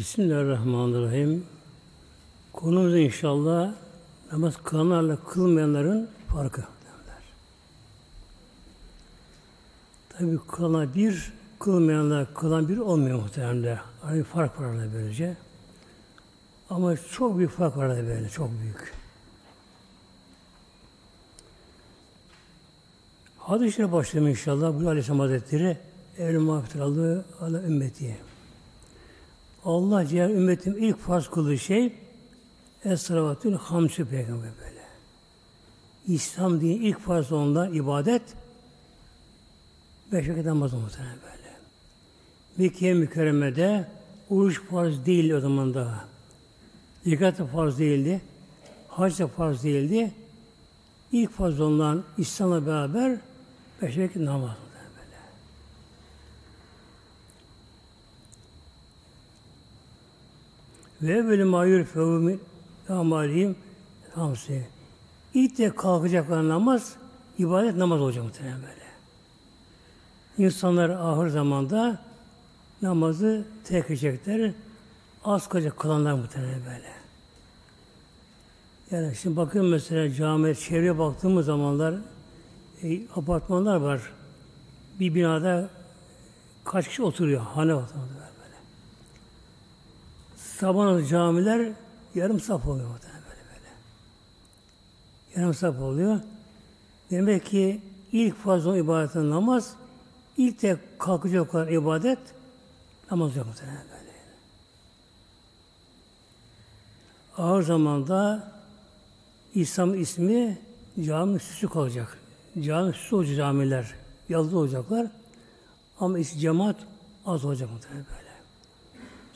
Bismillahirrahmanirrahim. Konumuz inşallah namaz kılanlarla kılmayanların farkı. Derler. Tabi kılana bir, kılmayanlar kılan bir olmuyor muhtemelen. Arada bir fark var arada böylece. Ama çok büyük fark var arada böyle, çok büyük. Hadis-i başlayalım inşallah. Bu Aleyhisselam Hazretleri Evli Mağfiralı ala ümmeti. Allah Celle ümmetim ilk farz kıldığı şey Es-salavatül hamsü peygamber böyle. İslam dini ilk farz ondan ibadet beş vakit namaz muhtemelen böyle. Mekke mükerremede oruç farz değil o zaman daha. Zekat da farz değildi. Hac da farz değildi. İlk farz olunan İslam'la beraber beş vakit namaz. Ve böyle mayur fevmi amalihim hamsi. İlk de kalkacaklar namaz, ibadet namaz olacak muhtemelen böyle. İnsanlar ahir zamanda namazı terk edecekler. Az kalacak kılanlar muhtemelen böyle. Yani şimdi bakın mesela cami, çevreye baktığımız zamanlar e, apartmanlar var. Bir binada kaç kişi oturuyor? Hane oturuyor Sabah camiler yarım saf oluyor muhtemelen böyle böyle. Yarım saf oluyor. Demek ki ilk fazla ibadetin namaz, ilk de kalkacak olan ibadet namaz yok muhtemelen böyle. Ağır zamanda İslam ismi cami süsü kalacak. Cami süsü olacak camiler. Yazılı olacaklar. Ama cemaat az olacak muhtemelen böyle.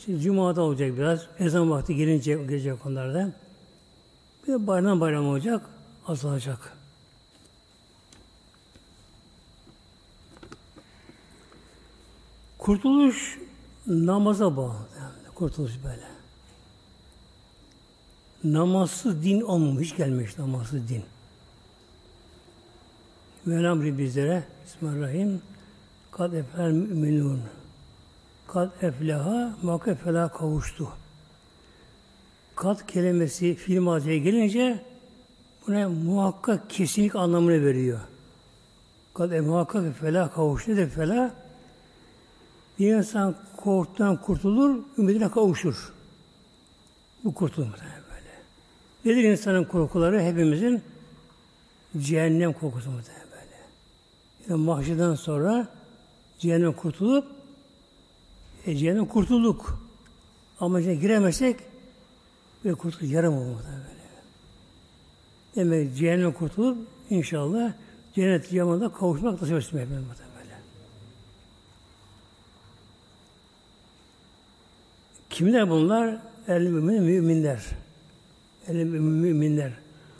Şimdi Cuma'da olacak biraz. Ezan vakti gelince gelecek onlarda. Bir de bayram bayram olacak. Azalacak. Kurtuluş namaza bağlı. Kurtuluş böyle. Namazsız din olmamış, gelmiş namazsız din. Mevlam bizlere Bismillahirrahmanirrahim kad efel müminun kad efleha muhakkak fela kavuştu. Kad kelimesi fiil maziye gelince buna muhakkak kesinlik anlamını veriyor. Kad e muhakkak fela kavuştu. Nedir fela? Bir insan korktuğundan kurtulur, ümidine kavuşur. Bu kurtulur böyle. Nedir insanın korkuları? Hepimizin cehennem korkusu muhtemelen böyle. Yani mahşeden sonra cehennem kurtulup e, cehennem kurtulduk. Ama içine giremezsek ve kurtulduk yarım olur böyle. Demek cehennem kurtulup inşallah cennet yamanında kavuşmak da efendim böyle. Kimler bunlar? El mümin, müminler. El müminler.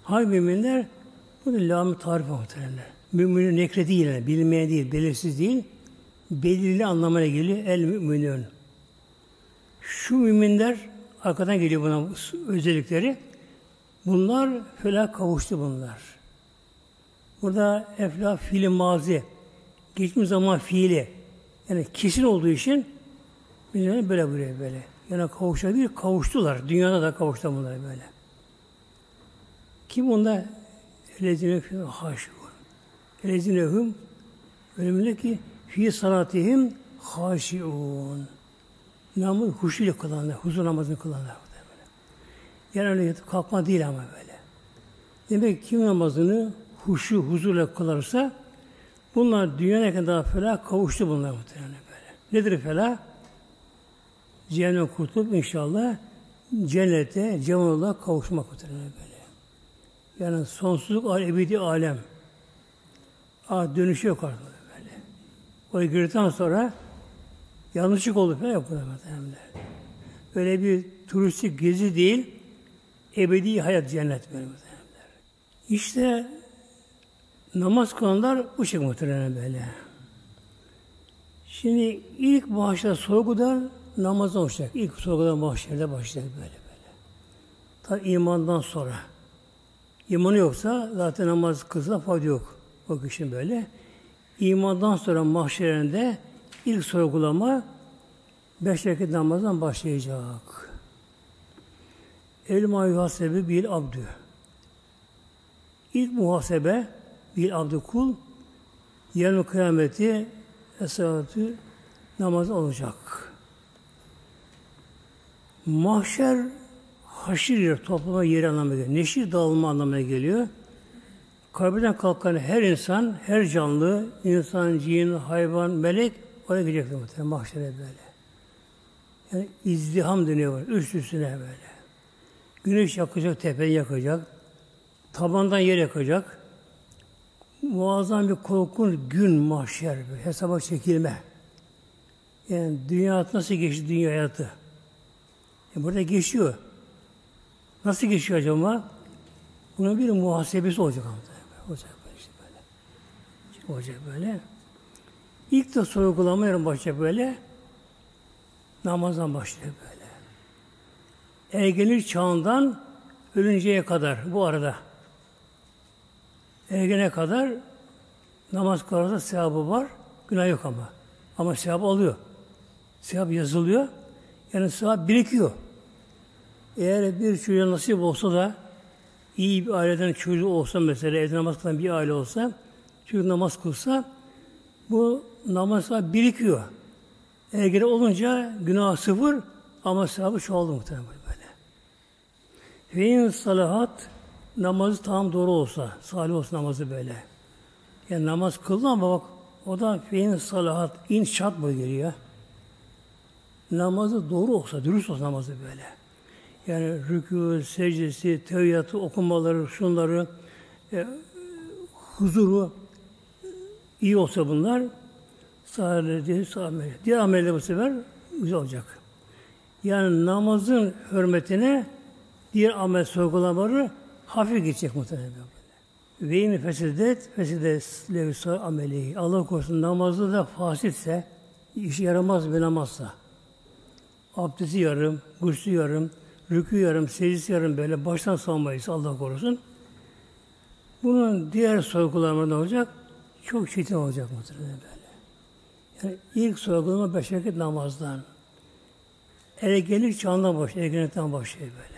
Hangi müminler? Bu da lam-ı tarif muhtemelenler. Müminin nekre değil, yani, bilmeye değil, belirsiz değil belirli anlamına geliyor el müminün. Şu müminler arkadan geliyor buna özellikleri. Bunlar felah kavuştu bunlar. Burada efla fiili mazi. Geçmiş zaman fiili. Yani kesin olduğu için bizler böyle buraya böyle. Yani kavuşa değil, kavuştular. Dünyada da kavuştu bunlar böyle. Kim onda? Elezine haşivun. Elezine hum ölümünde ki fi salatihim haşiun. Namı huşuyla kılanlar, huzur namazını kılanlar. Yani öyle kalkma değil ama böyle. Demek ki kim namazını huşu, huzurla kılarsa bunlar dünyaya kadar felah kavuştu bunlar muhtemelen böyle. Nedir felah? Cehennem kurtulup inşallah cennete, cemalullah kavuşmak muhtemelen böyle. Yani sonsuzluk, ebedi alem. Aa, dönüşü yok artık. Oraya girdikten sonra yanlışlık oldu falan yok burada Öyle bir turistik gezi değil, ebedi hayat cennet böyle muhtemelenler. İşte namaz kılanlar bu şekilde muhtemelen böyle. Şimdi ilk başta sorguda namazdan başlayacak. İlk sorguda mahşerde başlayacak böyle böyle. Tabi imandan sonra. İmanı yoksa zaten namaz kılsa fayda yok. O kişinin böyle. İmandan sonra mahşerinde ilk sorgulama beş vakit namazdan başlayacak. El muhasebe bil abdü. İlk muhasebe bil abdü kul yarın kıyameti esatü namaz olacak. Mahşer haşir yer, toplama yeri anlamına geliyor. Neşir dağılma anlamına geliyor. Kabirden kalkan her insan, her canlı, insan, cin, hayvan, melek oraya gidecektir muhtemelen mahşere böyle. Yani izdiham deniyor üst üstüne böyle. Güneş yakacak, tepeyi yakacak. Tabandan yer yakacak. Muazzam bir korkun gün mahşer, bir hesaba çekilme. Yani dünya nasıl geçti dünya hayatı? E burada geçiyor. Nasıl geçiyor acaba? Bunun bir muhasebesi olacak ama. Olacak böyle işte böyle. Olacak böyle. İlk de sorgulama yarın başlayacak böyle. Namazdan başlıyor böyle. Ergenlik çağından ölünceye kadar bu arada. Ergene kadar namaz kılarsa sevabı var. Günah yok ama. Ama sevap alıyor. Sevap yazılıyor. Yani sevap birikiyor. Eğer bir çocuğa nasip olsa da iyi bir aileden çocuğu olsa mesela evde namaz kılan bir aile olsa çocuk namaz kılsa bu namaz birikiyor. Ergene olunca günah sıfır ama sevabı çoğaldı muhtemelen böyle. Ve in salahat namazı tam doğru olsa, salih olsa namazı böyle. Yani namaz kıldı ama bak o da fein salahat, in şart mı geliyor? Namazı doğru olsa, dürüst olsa namazı böyle. Yani rükû, secdesi, tevhiyatı, okumaları, şunları, e, huzuru iyi olsa bunlar amel. Diğer ameller bu sefer güzel olacak. Yani namazın hürmetine diğer amel sorgulamaları hafif geçecek muhtemelen. Ve yine fesidet, fesidet levsa ameli. Allah korusun namazı da fasitse, işe yaramaz bir namazsa. Abdesti yarım, guslu yarım, rükû yarım, secdesi yarım böyle baştan savunmayız Allah korusun. Bunun diğer sorgulamaları ne olacak? Çok çetin olacak muhtemelen böyle. Yani ilk sorgulama beş vakit namazdan. Ergenlik çağından başlıyor, ergenlikten başlıyor böyle.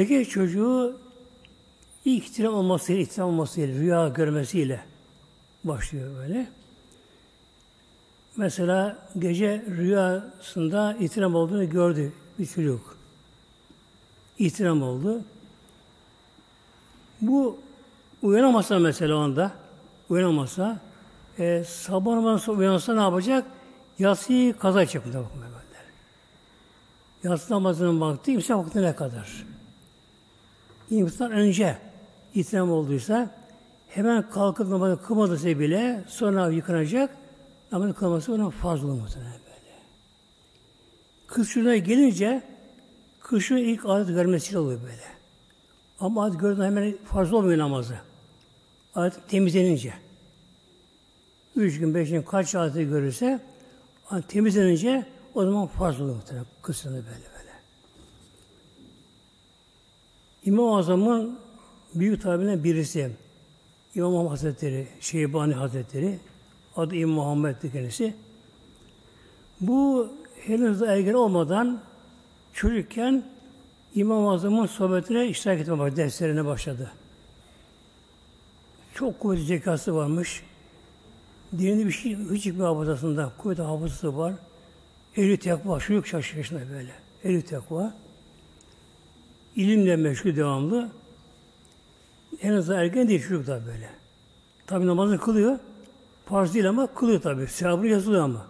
Erkek çocuğu ilk ihtiram olmasıyla, ihtiram olmasıyla, rüya görmesiyle başlıyor böyle. Mesela gece rüyasında ihtiram olduğunu gördü bir çocuk. İhtiram oldu. Bu uyanamasa mesela onda, uyanamasa, e, sabah namazı uyansa ne yapacak? Yatsıyı kaza edecek böyle. Yatsı namazının vakti imsak vaktine kadar. İmsaktan önce ihtiram olduysa hemen kalkıp namazı kılmadıysa bile sonra yıkanacak, Namazın kılması ona fazla muhtemelen böyle. Kız gelince kışın ilk adet görmesiyle oluyor böyle. Ama adet gördüğünde hemen fazla olmuyor namazı. Adet temizlenince. Üç gün, beş gün kaç adeti görürse temizlenince o zaman fazla oluyor muhtemelen. Kısını böyle böyle. İmam-ı Azam'ın büyük tabinden birisi İmam Hazretleri, Şeybani Hazretleri Adı İmam Muhammed'di kendisi. Bu henüz ergen olmadan çocukken İmam Azam'ın sohbetine iştirak etmeye başladı, derslerine başladı. Çok kuvvetli zekası varmış. Dininde bir şey, hiç bir hafızasında kuvvetli hafızası var. Ehli tekva, çocuk şaşırışında böyle. Ehli tekva. İlimle meşgul devamlı. En azından ergen değil çocuk da böyle. Tabi namazı kılıyor. Farz değil ama kılıyor tabi. Sevabı yazılıyor ama.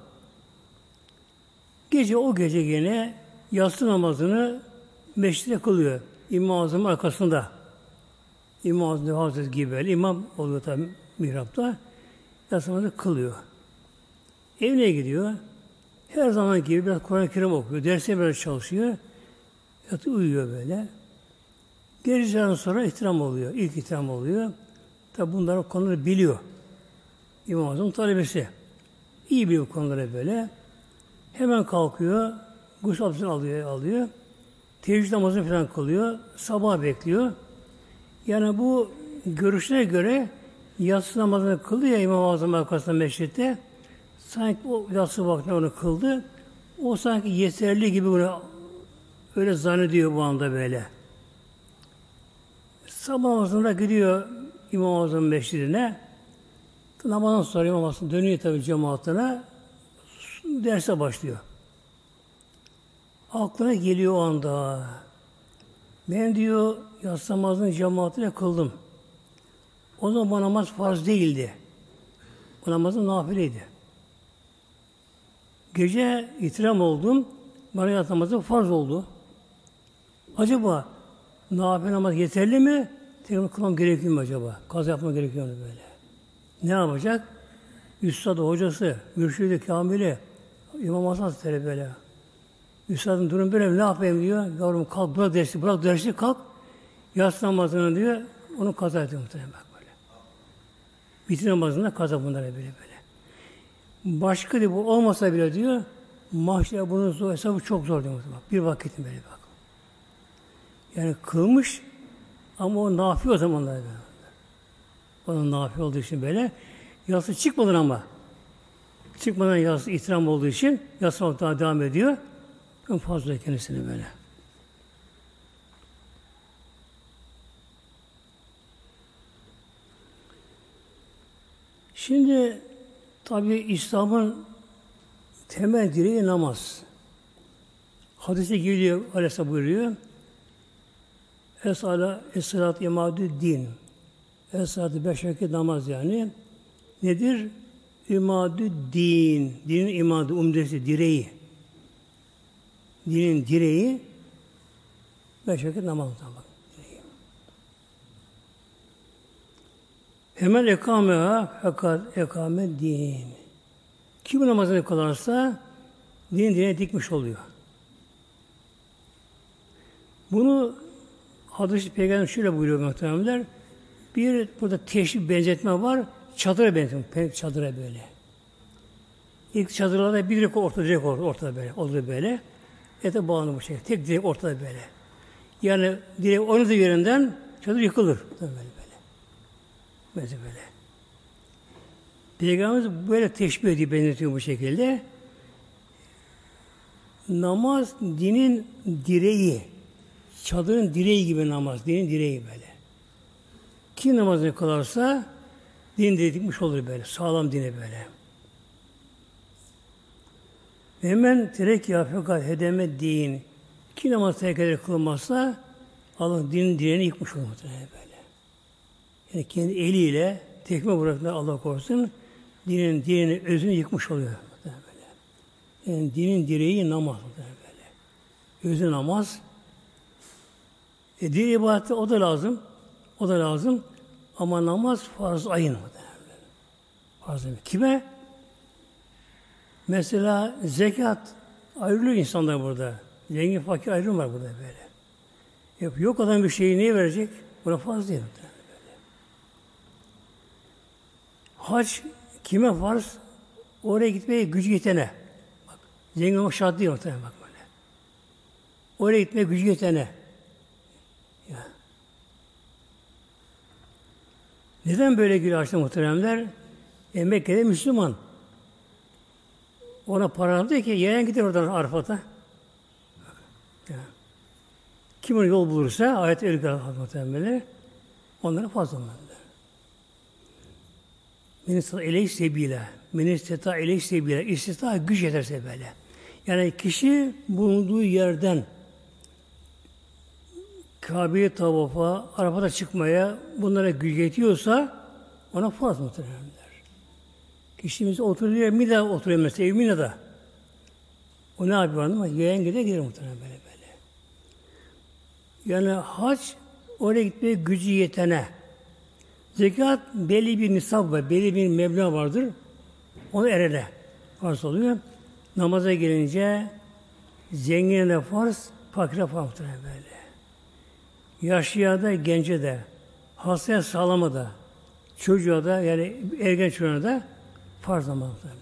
Gece o gece yine yatsı namazını meşride kılıyor. İmam Azam'ın arkasında. İmam Azam Hazreti gibi böyle. imam oluyor tabi mihrapta. Yatsı namazını kılıyor. Evine gidiyor. Her zaman gibi biraz Kur'an-ı Kerim okuyor. Derse biraz çalışıyor. Yatı uyuyor böyle. Geceden sonra ihtiram oluyor. İlk ihtiram oluyor. Tabi bunları konuları biliyor. İmam Azam talebesi. İyi bir konuları böyle. Hemen kalkıyor. Gusül alıyor, alıyor. Teheccüd namazını falan kılıyor. Sabah bekliyor. Yani bu görüşüne göre yatsı namazını kılıyor İmam Azam arkasında meşritte. Sanki o yatsı vaktinde onu kıldı. O sanki yeterli gibi bunu öyle zannediyor bu anda böyle. Sabah namazında gidiyor İmam Azam Meşridi'ne. Namazdan sonra İmam Azam dönüyor tabii cemaatine. Derse başlıyor. Aklına geliyor o anda. Ben diyor yatsı namazını cemaatine kıldım. O zaman bu namaz farz değildi. Bu namazın nafileydi. Gece itiram oldum. Bana yatsı namazı farz oldu. Acaba nafile namaz yeterli mi? Tekrar kılmam gerekiyor mu acaba? Kaza yapmam gerekiyor mu böyle? Ne yapacak? Üstadı, hocası, mürşidi, kamili, İmam Hasan böyle. Üstadın durum böyle ne yapayım diyor. Yavrum kalk bırak dersi, bırak dersi kalk. Yatsı namazını diyor. Onu kaza ediyor muhtemelen bak böyle. Bitir namazında kaza bunlara böyle böyle. Başka diyor bu olmasa bile diyor mahşer bunun zor, hesabı çok zor diyor. Bak, bir vakitin böyle bak. Yani kılmış ama o nafi o zamanlar. Onun nafi olduğu için böyle. Yası çıkmadan ama. Çıkmadan yası itiram olduğu için yası daha devam ediyor. Çok fazla kendisini böyle. Şimdi tabi İslam'ın temel direği namaz. Hadise geliyor, Aleyhisselam buyuruyor. Esala esrat imadü din. Esrat beş vakit namaz yani. Nedir? İmadü din. Dinin imadı, umdesi, direği. Dinin direği beş vakit namaz. Bak. Hemen ekameha fakat ekame din. Kim namazını kılarsa din dine dikmiş oluyor. Bunu Hadis-i Peygamber şöyle buyuruyor muhtemelenler. Bir burada teşbih benzetme var. Çadıra benzetme. Çadıra böyle. İlk çadırlarda bir direk ortada direk ortada böyle. Olur böyle. Ete bağlı bu şey. Tek direk ortada böyle. Yani direk oynadığı yerinden çadır yıkılır. Böyle böyle. Böyle böyle. Peygamberimiz böyle teşbih ediyor, benzetiyor bu şekilde. Namaz dinin direği. Çadırın direği gibi namaz, dinin direği böyle. Kim namazını kılarsa din dikmiş olur böyle, sağlam dine böyle. Hemen terek ya fakat hedeme din. Kim namaz terk eder kılmazsa Allah dinin direğini yıkmış olur böyle. Yani kendi eliyle tekme bıraktığı Allah korusun dinin direğini özünü yıkmış oluyor böyle. Yani dinin direği namaz böyle. Özü namaz, e, din ibadeti o da lazım. O da lazım. Ama namaz farz ayın. Farz ayın. Kime? Mesela zekat ayrılıyor insanlar burada. Zengin fakir ayrım var burada böyle. Yok, yok adam bir şeyi niye verecek? Buna farz değil. Hac kime farz? Oraya gitmeye gücü yetene. Bak, zengin olmak şart değil muhtemelen bak böyle. Oraya gitmeye gücü yetene. Ya. Neden böyle giriyor açtı muhteremler? E, Mekke'de Müslüman. Ona para aldı ki yayan gider oradan Arafat'a. Kim onu yol bulursa ayet el muhtemelen onlara fazla olmalı. Menistata eleyh sebile. Menistata eleyh sebile. İstita güç yeterse böyle. Yani kişi bulunduğu yerden Kabe'ye tavafa, Arafat'a çıkmaya bunlara güç yetiyorsa ona farz muhtemelenler. Kişimiz oturuyor, Mina oturuyor mesela, Mina'da. O ne yapıyor ama yayan gider gider muhtemelen böyle böyle. Yani hac oraya gitmeye gücü yetene. Zekat belli bir nisab var, belli bir meblağ vardır. Onu erene farz oluyor. Namaza gelince zengine de farz, fakire farz böyle. Yaşlıya da, gence de, hastaya sağlama da, çocuğa da, yani ergen çocuğuna da farz namaz böyle.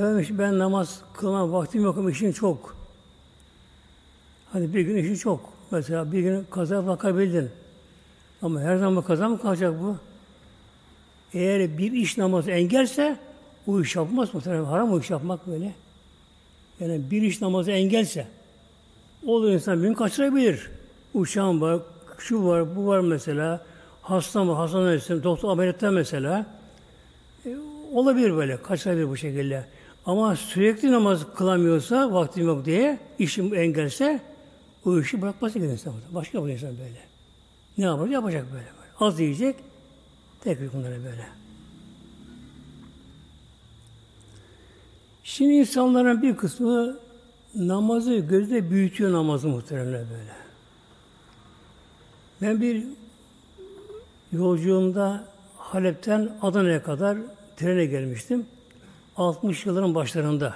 Efendim işte ben namaz kılmam, vaktim yok ama işim çok. Hani bir gün işin çok. Mesela bir gün kaza bakabildin. Ama her zaman kaza mı kalacak bu? Eğer bir iş namazı engelse o iş yapmaz muhtemelen. Haram o iş yapmak böyle. Yani bir iş namazı engelse olur insan gün kaçırabilir. Uçağın var, şu var, bu var mesela. Hasta mı, hastanesi, doktor ameliyatta mesela. E, olabilir böyle, kaçırabilir bu şekilde. Ama sürekli namaz kılamıyorsa, vaktim yok diye, işim engelse, o işi bırakması gerekiyor insan. Başka bir insan böyle. Ne yapacak? Yapacak böyle. böyle. Az yiyecek, tekrar bunlara böyle. Şimdi insanların bir kısmı namazı gözde büyütüyor namazı muhteremler böyle. Ben bir yolculuğumda Halep'ten Adana'ya kadar trene gelmiştim. 60 yılların başlarında.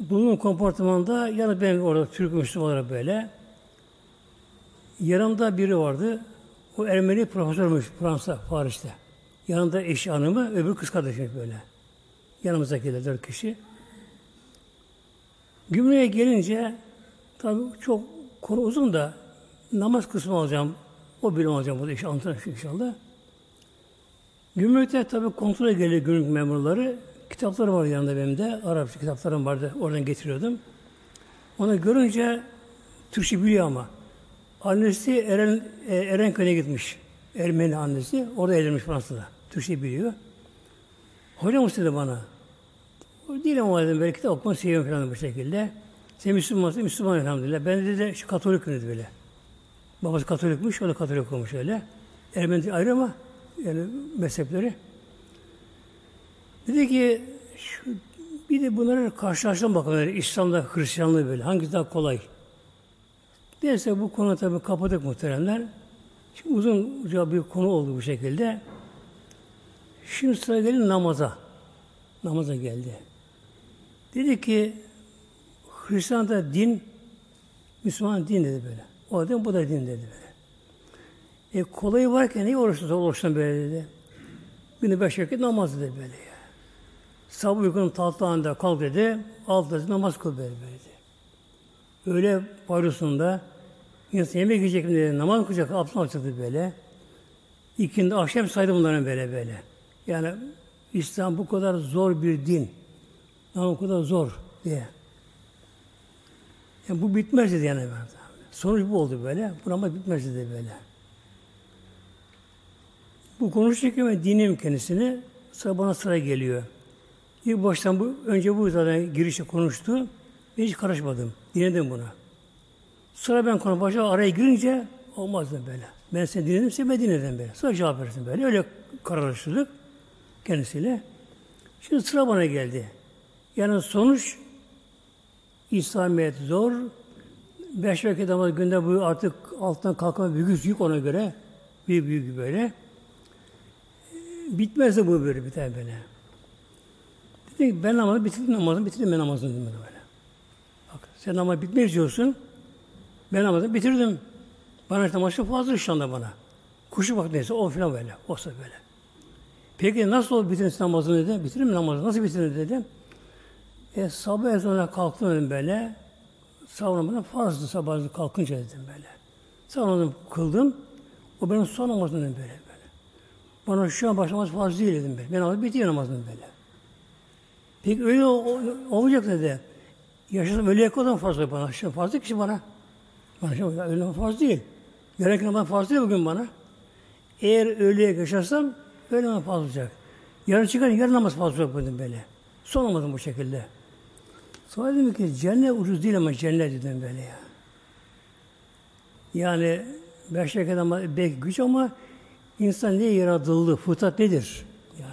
Bunun kompartmanında yani ben orada Türk Müslüman olarak böyle yanımda biri vardı. O Ermeni profesörmüş Fransa, Paris'te. Yanında eş hanımı, öbür kız kardeşim böyle. Yanımızdakiler dört kişi. Gümrüğe gelince tabii çok konu uzun da namaz kısmı alacağım. O bölüm alacağım burada iş anlatacağım inşallah. Gümrükte tabii kontrole geliyor gümrük memurları. Kitapları var yanında benim de. Arapça kitaplarım vardı. Oradan getiriyordum. Onu görünce Türkçe biliyor ama. Annesi Eren, e, Erenköy'e gitmiş. Ermeni annesi. Orada evlenmiş Fransa'da. Türkçe biliyor. Hocam istedi bana. Değilim ama dedim böyle kitap okumayı seviyorum falan bu şekilde. Sen Müslümansın, Müslüman elhamdülillah. Ben de, de şu Katolik dedi böyle. Babası Katolikmiş, o da Katolik olmuş öyle. Ermeni ayrı ama yani mezhepleri. Dedi ki şu, bir de bunları karşılaştıralım bakalım. Yani İslam'da Hristiyanlığı böyle. Hangisi daha kolay? Neyse bu konu tabi kapadık muhteremler. Şimdi uzunca bir konu oldu bu şekilde. Şimdi sıra gelin namaza. Namaza geldi. Dedi ki Hristiyan'da din Müslüman din dedi böyle. O da bu da din dedi böyle. E kolayı varken niye oruçlu zor oruçtan böyle dedi. Günde beş vakit namaz dedi böyle ya. Sabah uykunun tatlı kalk dedi. Alt dedi namaz kıl böyle dedi. Öyle payrusunda insan yemek yiyecek dedi. Namaz kılacak. Abdest alacaktı böyle. İkindi akşam saydı bunların böyle böyle. Yani İslam bu kadar zor bir din. Ama bu kadar zor diye. Yani bu bitmez dedi yani. Sonuç bu oldu böyle. Bu namaz bitmez dedi böyle. Bu konuşurken ben dinleyeyim kendisini. Sonra bana sıra geliyor. İlk baştan bu, önce bu zaten girişe konuştu. Ben hiç karışmadım. Dinledim bunu. Sonra ben konu başa araya girince olmaz dedim böyle. Ben seni dinledim, sen ben dinledim böyle. Sonra cevap verirsin böyle. Öyle kararlaştırdık kendisiyle. Şimdi sıra bana geldi. Yani sonuç İslamiyet zor. Beş vakit namaz günde bu artık alttan kalkma büyük yük ona göre. Büyük büyük böyle. Bitmez de bu böyle biter böyle. Dedi ki ben namazı bitirdim namazını bitirdim ben namazını dedim böyle. Bak sen namaz bitmez diyorsun. Ben namazı bitirdim. Bana işte namazı fazla şu anda bana. Kuşu bak neyse o filan böyle. Olsa böyle. Peki nasıl oldu bitirin namazını dedi. Bitirir mi namazı? Nasıl bitirir dedim. E, sabah ezanına kalktım dedim böyle. Sabah namazına farzdı sabah kalkınca dedim böyle. Sabah namazını kıldım. O benim son namazım dedim böyle böyle. Bana şu an başlamaz farz değil dedim böyle. Ben namazı bitiyor namazım böyle. Peki öyle olacak dedi. Yaşasam öyle kadar fazla bana. Şimdi fazla kişi bana. Bana şimdi öyle farz değil. Gerek namaz farz değil bugün bana. Eğer öğleye yaşarsam öyle namaz farz olacak. Yarın çıkar yarın namaz farz olacak böyle. Son namazım bu şekilde. Sonra dedim ki cennet ucuz değil ama cennet dedim böyle ya. Yani beş rekat ama belki güç ama insan niye yaratıldı? Fıtrat nedir? Ya.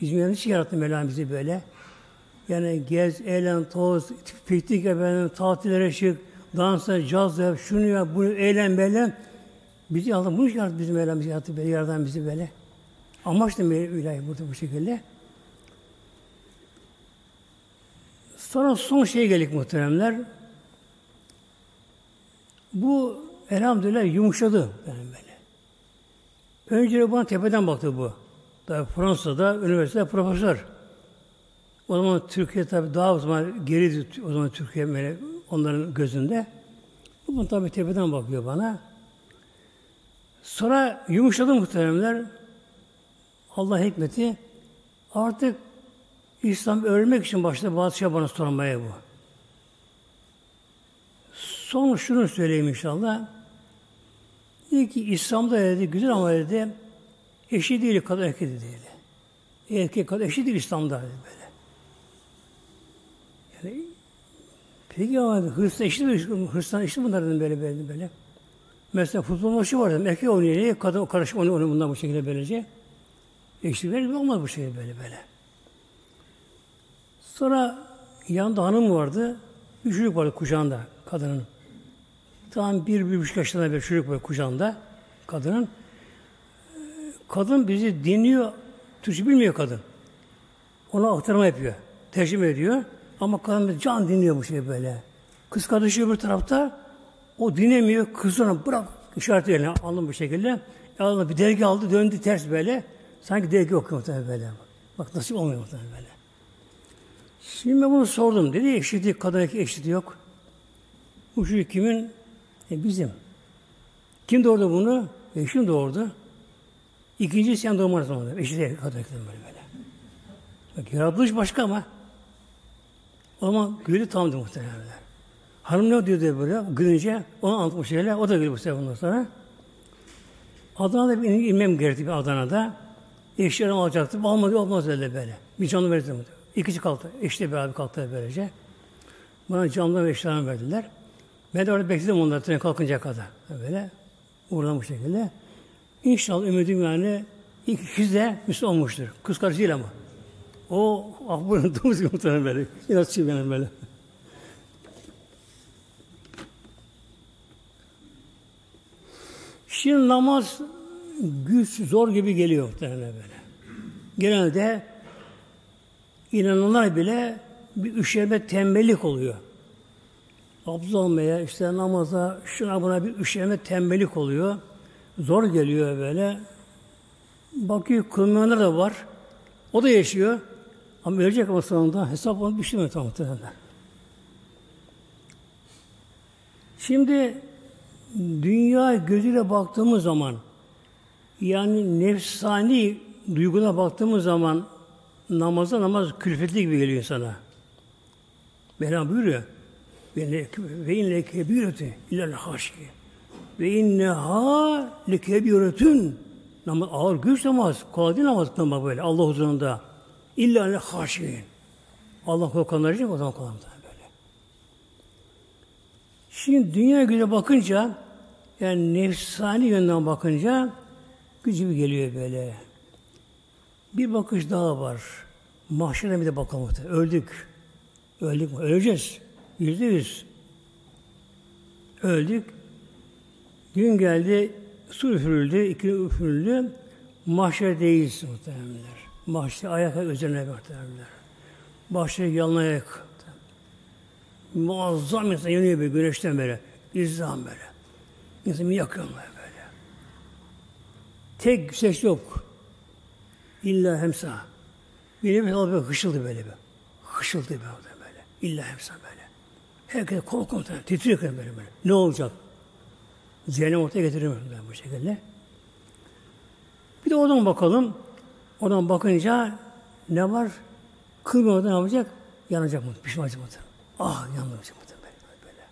Bizim yani hiç yarattı Mevlam bizi böyle. Yani gez, eğlen, toz, piknik efendim, tatillere çık, dansa, caz yap, şunu yap, bunu eğlen, böyle. Bizi Allah bunu yarattı bizim Mevlam bizi yarattı, böyle, yaradan bizi böyle. Amaç da ilahi burada bu şekilde. Sonra son şeye geldik muhteremler. Bu elhamdülillah yumuşadı yani böyle. Önce bana tepeden baktı bu. Tabii Fransa'da üniversite profesör. O zaman Türkiye tabi daha o zaman geriydi o zaman Türkiye böyle onların gözünde. Bu tabi tepeden bakıyor bana. Sonra yumuşadı muhteremler. Allah hikmeti artık İslam ölmek için başladı bazı bana sormaya bu. Son şunu söyleyeyim inşallah. Dedi ki İslam'da dedi güzel ama dedi eşi değil kadın erkek değil. Erkek kadın eşi değil İslam'da dedi böyle. Yani peki ama Hristiyan eşi mi? Hristiyan eşi bunlar dedim böyle böyle böyle. Mesela futbol maçı var dedim. Erkek oynuyor. Kadın karışık oynuyor, oynuyor bundan bu şekilde böylece. Eşlik verir olmaz bu şey böyle böyle. Sonra yanında hanım vardı. Bir çocuk vardı kucağında kadının. Tam bir, bir buçuk yaşlarında bir çocuk var kucağında kadının. Kadın bizi dinliyor. Türkçe bilmiyor kadın. Ona aktarma yapıyor. Tercüme ediyor. Ama kadın can dinliyor bu şey böyle. Kız kardeşi öbür tarafta o dinlemiyor. Kız ona bırak işaret yerine alın bu şekilde. Allah bir dergi aldı döndü ters böyle. Sanki dergi okuyor muhtemelen böyle. Bak nasıl olmuyor muhtemelen böyle. Şimdi ben bunu sordum. Dedi eşitlik, kadın eşitliği yok. Bu çocuk kimin? E bizim. Kim doğurdu bunu? Eşim doğurdu. İkinci sen doğmaz zaman. Eşitlik, kadın eşitliği böyle böyle. Bak yaratılış başka ama. O zaman gülü tamdı muhtemelen. Hanım ne diyordu böyle? Gülünce onu anlatmış şeyler. O da gülü bu sefer bundan sonra. Adana'da bir inmem gerekti bir Adana'da. Eşlerim alacaktı. Almadı olmaz öyle böyle. Bir canlı verdi. İkisi kalktı. Eşle beraber kalktı böylece. Bana canlı ve eşlerim verdiler. Ben de orada bekledim onları trene kalkınca kadar. Böyle uğradım şekilde. İnşallah ümidim yani ilk ikisi de Müslüman olmuştur. Kız kardeşi değil ama. O ah bunu domuz gibi muhtemelen böyle. İnatçı benim böyle. Şimdi namaz güç, zor gibi geliyor muhtemelen böyle. Genelde inananlar bile bir üşeme tembellik oluyor. Abdest almaya, işte namaza, şuna buna bir üşeme tembellik oluyor. Zor geliyor böyle. Bakıyor kılmayanlar da var. O da yaşıyor. Ama ölecek ama sonunda hesap onu düşünmüyor tam muhtemelen. Şimdi dünya gözüyle baktığımız zaman yani nefsani duyguna baktığımız zaman namaza namaz külfetli gibi geliyor sana. Mevlam buyuruyor. Ve inne kebiretü illel haşki. Ve inneha lekebiretün. Namaz ağır güç namaz. Kolay değil namaz kılmak böyle Allah huzurunda. İlla le haşki. Allah korkanlar için o zaman kolay böyle. Şimdi dünya göre bakınca yani nefsani yönden bakınca gücü geliyor böyle. Bir bakış daha var. Mahşere bir de bakalım. Öldük. Öldük mü? Öleceğiz. Yüzde yüz. Öldük. Gün geldi, su üfürüldü, iki üfürüldü. Mahşerdeyiz muhtemelenler. Mahşer ayak üzerine muhtemelenler. Mahşer yalın ayak. Muazzam insan yanıyor böyle güneşten böyle. İzzam böyle. İnsanı yakıyor böyle. Tek ses yok. İlla hemsa. Bir de böyle hışıldı böyle bir. Hışıldı böyle böyle. İlla hemsa böyle. Herkes korku titriyor böyle böyle. Ne olacak? Cehennem ortaya getiriyor bu şekilde. Bir de oradan bakalım. Oradan bakınca ne var? Kılmıyor ne yapacak? Yanacak mı? Pişman olacak mı? Ah yanacak mı? Böyle, böyle.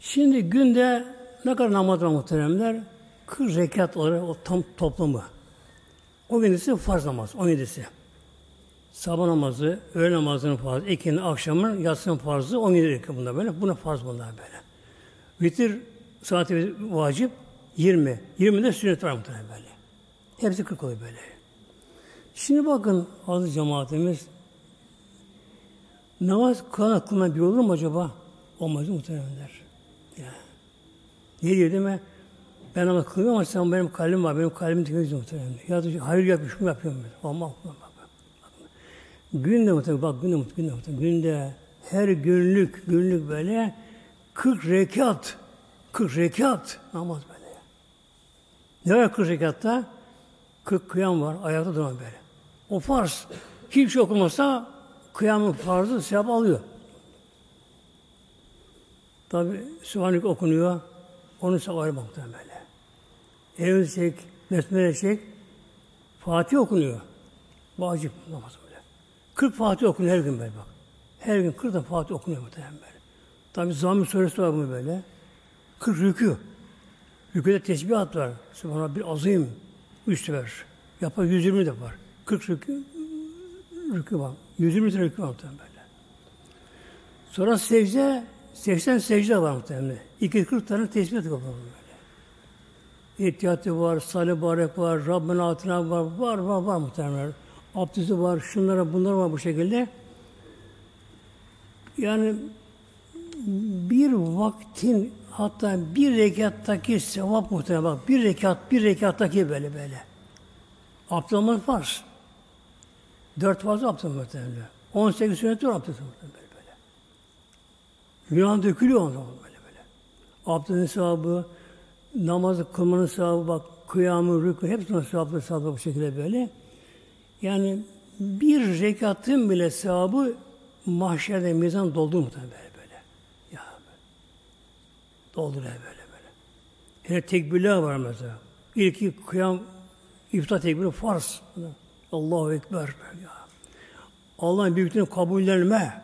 Şimdi günde ne kadar namaz var muhteremler? 40 rekat olarak o tam toplamı. O birincisi farz namaz, 17'si. Sabah namazı, öğle namazının farzı, ikinin, akşamın, yatsının farzı, 17 rekat bunda böyle. Buna farz bunlar böyle. Vitir saati vacip 20. 20 de sünnet var muhtemelen böyle. Hepsi 40 oluyor böyle. Şimdi bakın aziz cemaatimiz namaz kılan kılma bir olur mu acaba? Olmaz muhtemelenler. Ne diyor değil mi? Ben ama kılıyorum ama sen benim kalbim var. Benim kalbim temiz muhtemelen. Ya da hayır yapmış mı yapıyorum ben. Olmaz. Günde muhtemelen bak günde muhtemelen günde, muhtemelen, günde her günlük günlük böyle 40 rekat 40 rekat namaz böyle. Ne var 40 rekatta? 40 kıyam var. Ayakta duran böyle. O farz. Hiçbir şey okumasa kıyamın farzı sevap alıyor. Tabi Sübhanik okunuyor. Onu sevabı ayrı muhtemelen böyle. Elimizi çek, besmele çek. Fatih okunuyor. Vacip namaz böyle. 40 Fatih okunuyor her gün böyle bak. Her gün 40 da Fatih okunuyor muhtemelen böyle. Tabi zamm suresi var bunu böyle. 40 rükû. Rükûde tesbihat var. Subhanallah bir azim. Üç ver. Yapar 120 de var. 40 rükû, rükû var. 120 tane rükû var böyle. Sonra secde, 80 secde var muhtemelen. 240 tane tesbihat var böyle. İhtiyatı var, salih barek var, Rabbin altına var, var, var, var muhtemelen. Abdesti var, şunlara, bunlar var bu şekilde. Yani bir vaktin hatta bir rekattaki sevap muhtemelen bak bir rekat bir rekattaki böyle böyle. Olmak farz. Dört fazla abdest muhtemelen. On sekiz sünnet var abdest muhtemelen. Günah dökülüyor onda böyle böyle. Abdestin sevabı, namazı kılmanın sevabı bak, kıyamı, rükû, hepsinin sevabı, sevabı bu şekilde böyle. Yani bir rekatın bile sevabı mahşerde mizan doldu muhtemelen böyle böyle. Ya dolduruyor böyle böyle. Hele tekbirler var mesela. İlki kıyam iftar tekbiri farz. Allahu Ekber. Ya. Allah'ın büyüklüğünü kabullenme.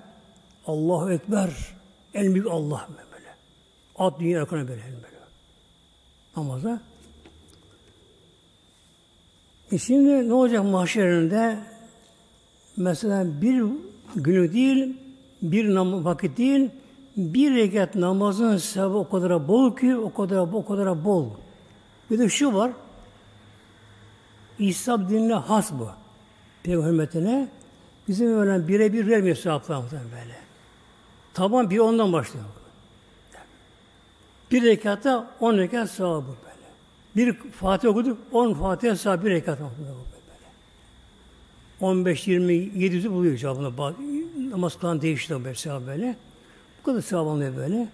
Allahu Ekber. En büyük Allah böyle. At dünya yakına böyle. böyle. Namaza. E şimdi ne olacak mahşerinde? Mesela bir günü değil, bir vakit değil, bir rekat namazın sevabı o kadar bol ki, o kadar o kadar bol. Bir de şu var, İslam dinine has bu. Peygamber hürmetine. Bizim öyle birebir vermiyor sevaplar böyle. Taban bir ondan başlıyor. Bir rekatta on rekat sevabı böyle. Bir Fatih okuduk, on Fatih sevabı bir rekat okuduk böyle. 15, 20, 700'ü buluyor cevabını. Namaz kılan değişti böyle sevabı böyle. Bu kadar sevap alınıyor böyle.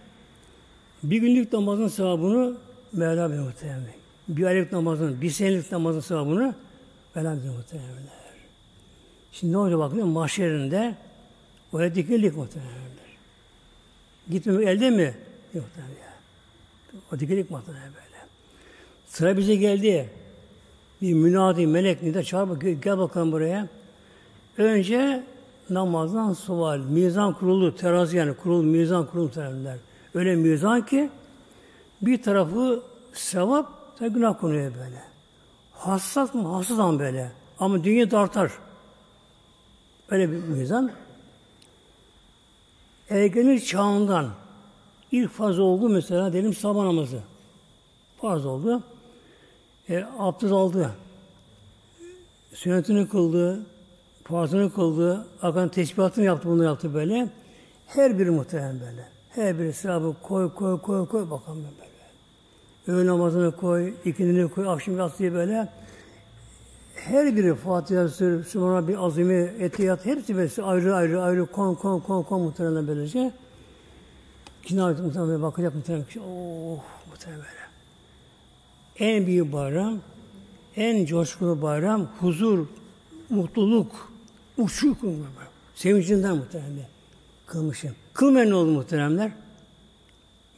Bir günlük namazın sevabını Mevla bilir muhtemelen. Bir aylık namazın, bir senelik namazın sevabını Mevla bilir muhtemelen. Şimdi ne olacak bakın mahşerinde oraya dikildik muhtemelen. Gitmemek elde mi? Yok tabii ya. O dikildik muhtemelen böyle. Sıra bize geldi. Bir münadi melek nida çağır gel bakalım buraya. Önce namazdan sual, mizan kurulu, terazi yani kurul, mizan kurulu terler. Öyle mizan ki bir tarafı sevap, da günah konuyor böyle. Hassas mı? Hassas böyle. Ama dünya da artar. Öyle bir mizan. Ergenlik çağından ilk faz oldu mesela diyelim sabah namazı. Farz oldu. E, abdest aldı. Sünnetini kıldı. Farzını kıldı. Akan tesbihatını yaptı. Bunu yaptı böyle. Her biri muhtemelen böyle. Her biri sevabı koy koy koy koy bakalım böyle. Öğün namazını koy, ikindini koy, akşam yatsı böyle her biri Fatiha sonra bir azimi, etiyat hepsi böyle ayrı ayrı ayrı kon kon kon kon muhtemelen böylece. Cenab-ı muhtemelen bakacak muhtemelen. Oh muhtemelen böyle. En büyük bayram, en coşkulu bayram, huzur, mutluluk, uçuk sevincinden muhtemelen kılmışım. Kılmayan oldu muhteremler?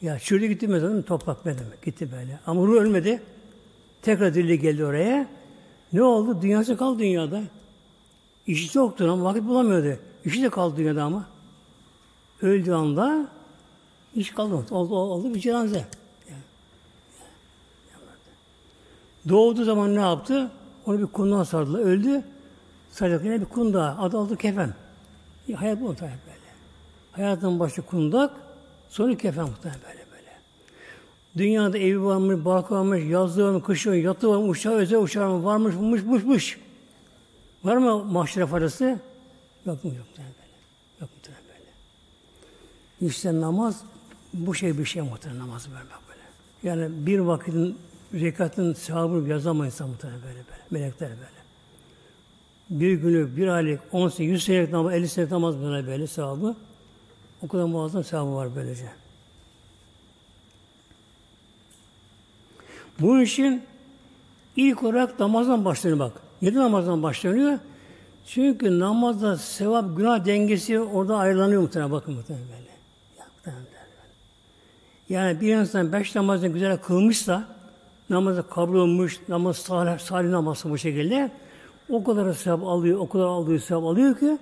Ya çürüdü gitti mezarın toprak ne demek? Gitti böyle. Ama ruh ölmedi. Tekrar dili geldi oraya. Ne oldu? Dünyası kaldı dünyada. İşi yoktu ama vakit bulamıyordu. İşi de kaldı dünyada ama. Öldüğü anda iş kaldı. Oldu, oldu bir cenaze. Doğduğu zaman ne yaptı? Onu bir kundağa sardılar. Öldü. Saracak bir kundağa. Adı oldu kefen. Hayat bu muhtemelen böyle. Hayatın başı kundak, sonra kefen muhtemelen böyle. Dünyada evi varmış, barkı varmış, yazlığı varmış, kışı varmış, yatı varmış, uçağı, özel uçağı varmış, varmış, mış, mış, mış. Var mı mahşere parası? Yok mu? Yok böyle. Yok mu böyle. İşte namaz bu şey bir şey muhtemelen namaz vermek böyle. Yani bir vakitin rekatın sahabını yazamayız insan muhtemelen böyle böyle. Melekler böyle. Bir günü, bir aylık, on sene, yüz senelik namaz, elli senelik namaz böyle böyle sahabı. O kadar muazzam sahabı var böylece. Bu işin ilk olarak namazdan başlanıyor bak. Neden namazdan başlanıyor? Çünkü namazda sevap günah dengesi orada ayrılanıyor muhtemelen bakın muhtemelen böyle. Ya, muhtemelen böyle. Yani bir insan beş namazını güzel kılmışsa, namazı kabul olmuş, namaz salih, salih namazı bu şekilde, o kadar sevap alıyor, o kadar aldığı sevap alıyor ki,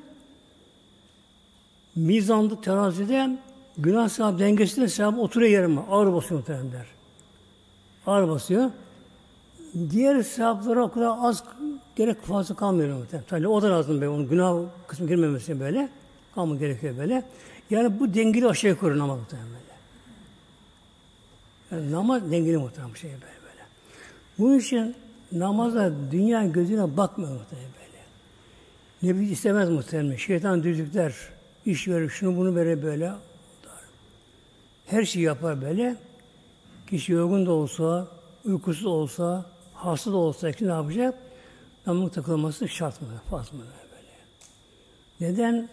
mizanda, terazide günah sevap dengesinde sevap oturuyor yerime. Ağır basıyor muhtemelenler. Ağır basıyor. Diğer sevaplara o kadar az gerek fazla kalmıyor. Tabii o da lazım böyle. Onun günah kısmı girmemesi böyle. Kalma gerekiyor böyle. Yani bu dengeli aşağı yukarı namaz muhtemelen böyle. Yani namaz dengeli muhtemelen bu şey böyle böyle. Bunun için namaza dünya gözüne bakmıyor muhtemelen böyle. Ne bir istemez muhtemelen. Şeytan düzlükler, iş verir, şunu bunu verir böyle. Her şeyi yapar böyle. Kişi yorgun da olsa, uykusuz olsa, hasta da olsa ne yapacak? Namazın takılması şart mı? Farz mı? Böyle. Neden?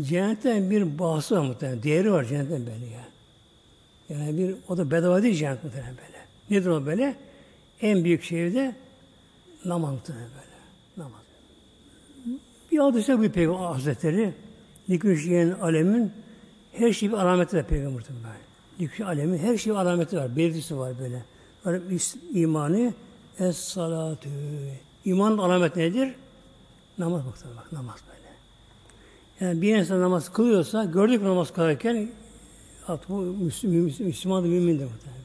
Cennetten bir bahsi var muhtemelen. Değeri var cennetten böyle ya. Yani bir, o da bedava değil cennet muhtemelen böyle. Nedir o böyle? En büyük şey de namaz muhtemelen böyle. Namaz. Bir hadise bu Peygamber Hazretleri Liküşye'nin alemin her şey bir alameti var Peygamber muhtemelen. Liküşye alemin her şey alameti var. Belirtisi var böyle. Böyle imanı es salatü. İman alamet nedir? Namaz muhtemelen bak namaz böyle. Yani bir insan namaz kılıyorsa, gördük namaz kılarken artık bu Müslüman, Müslüman da mümindir böyle.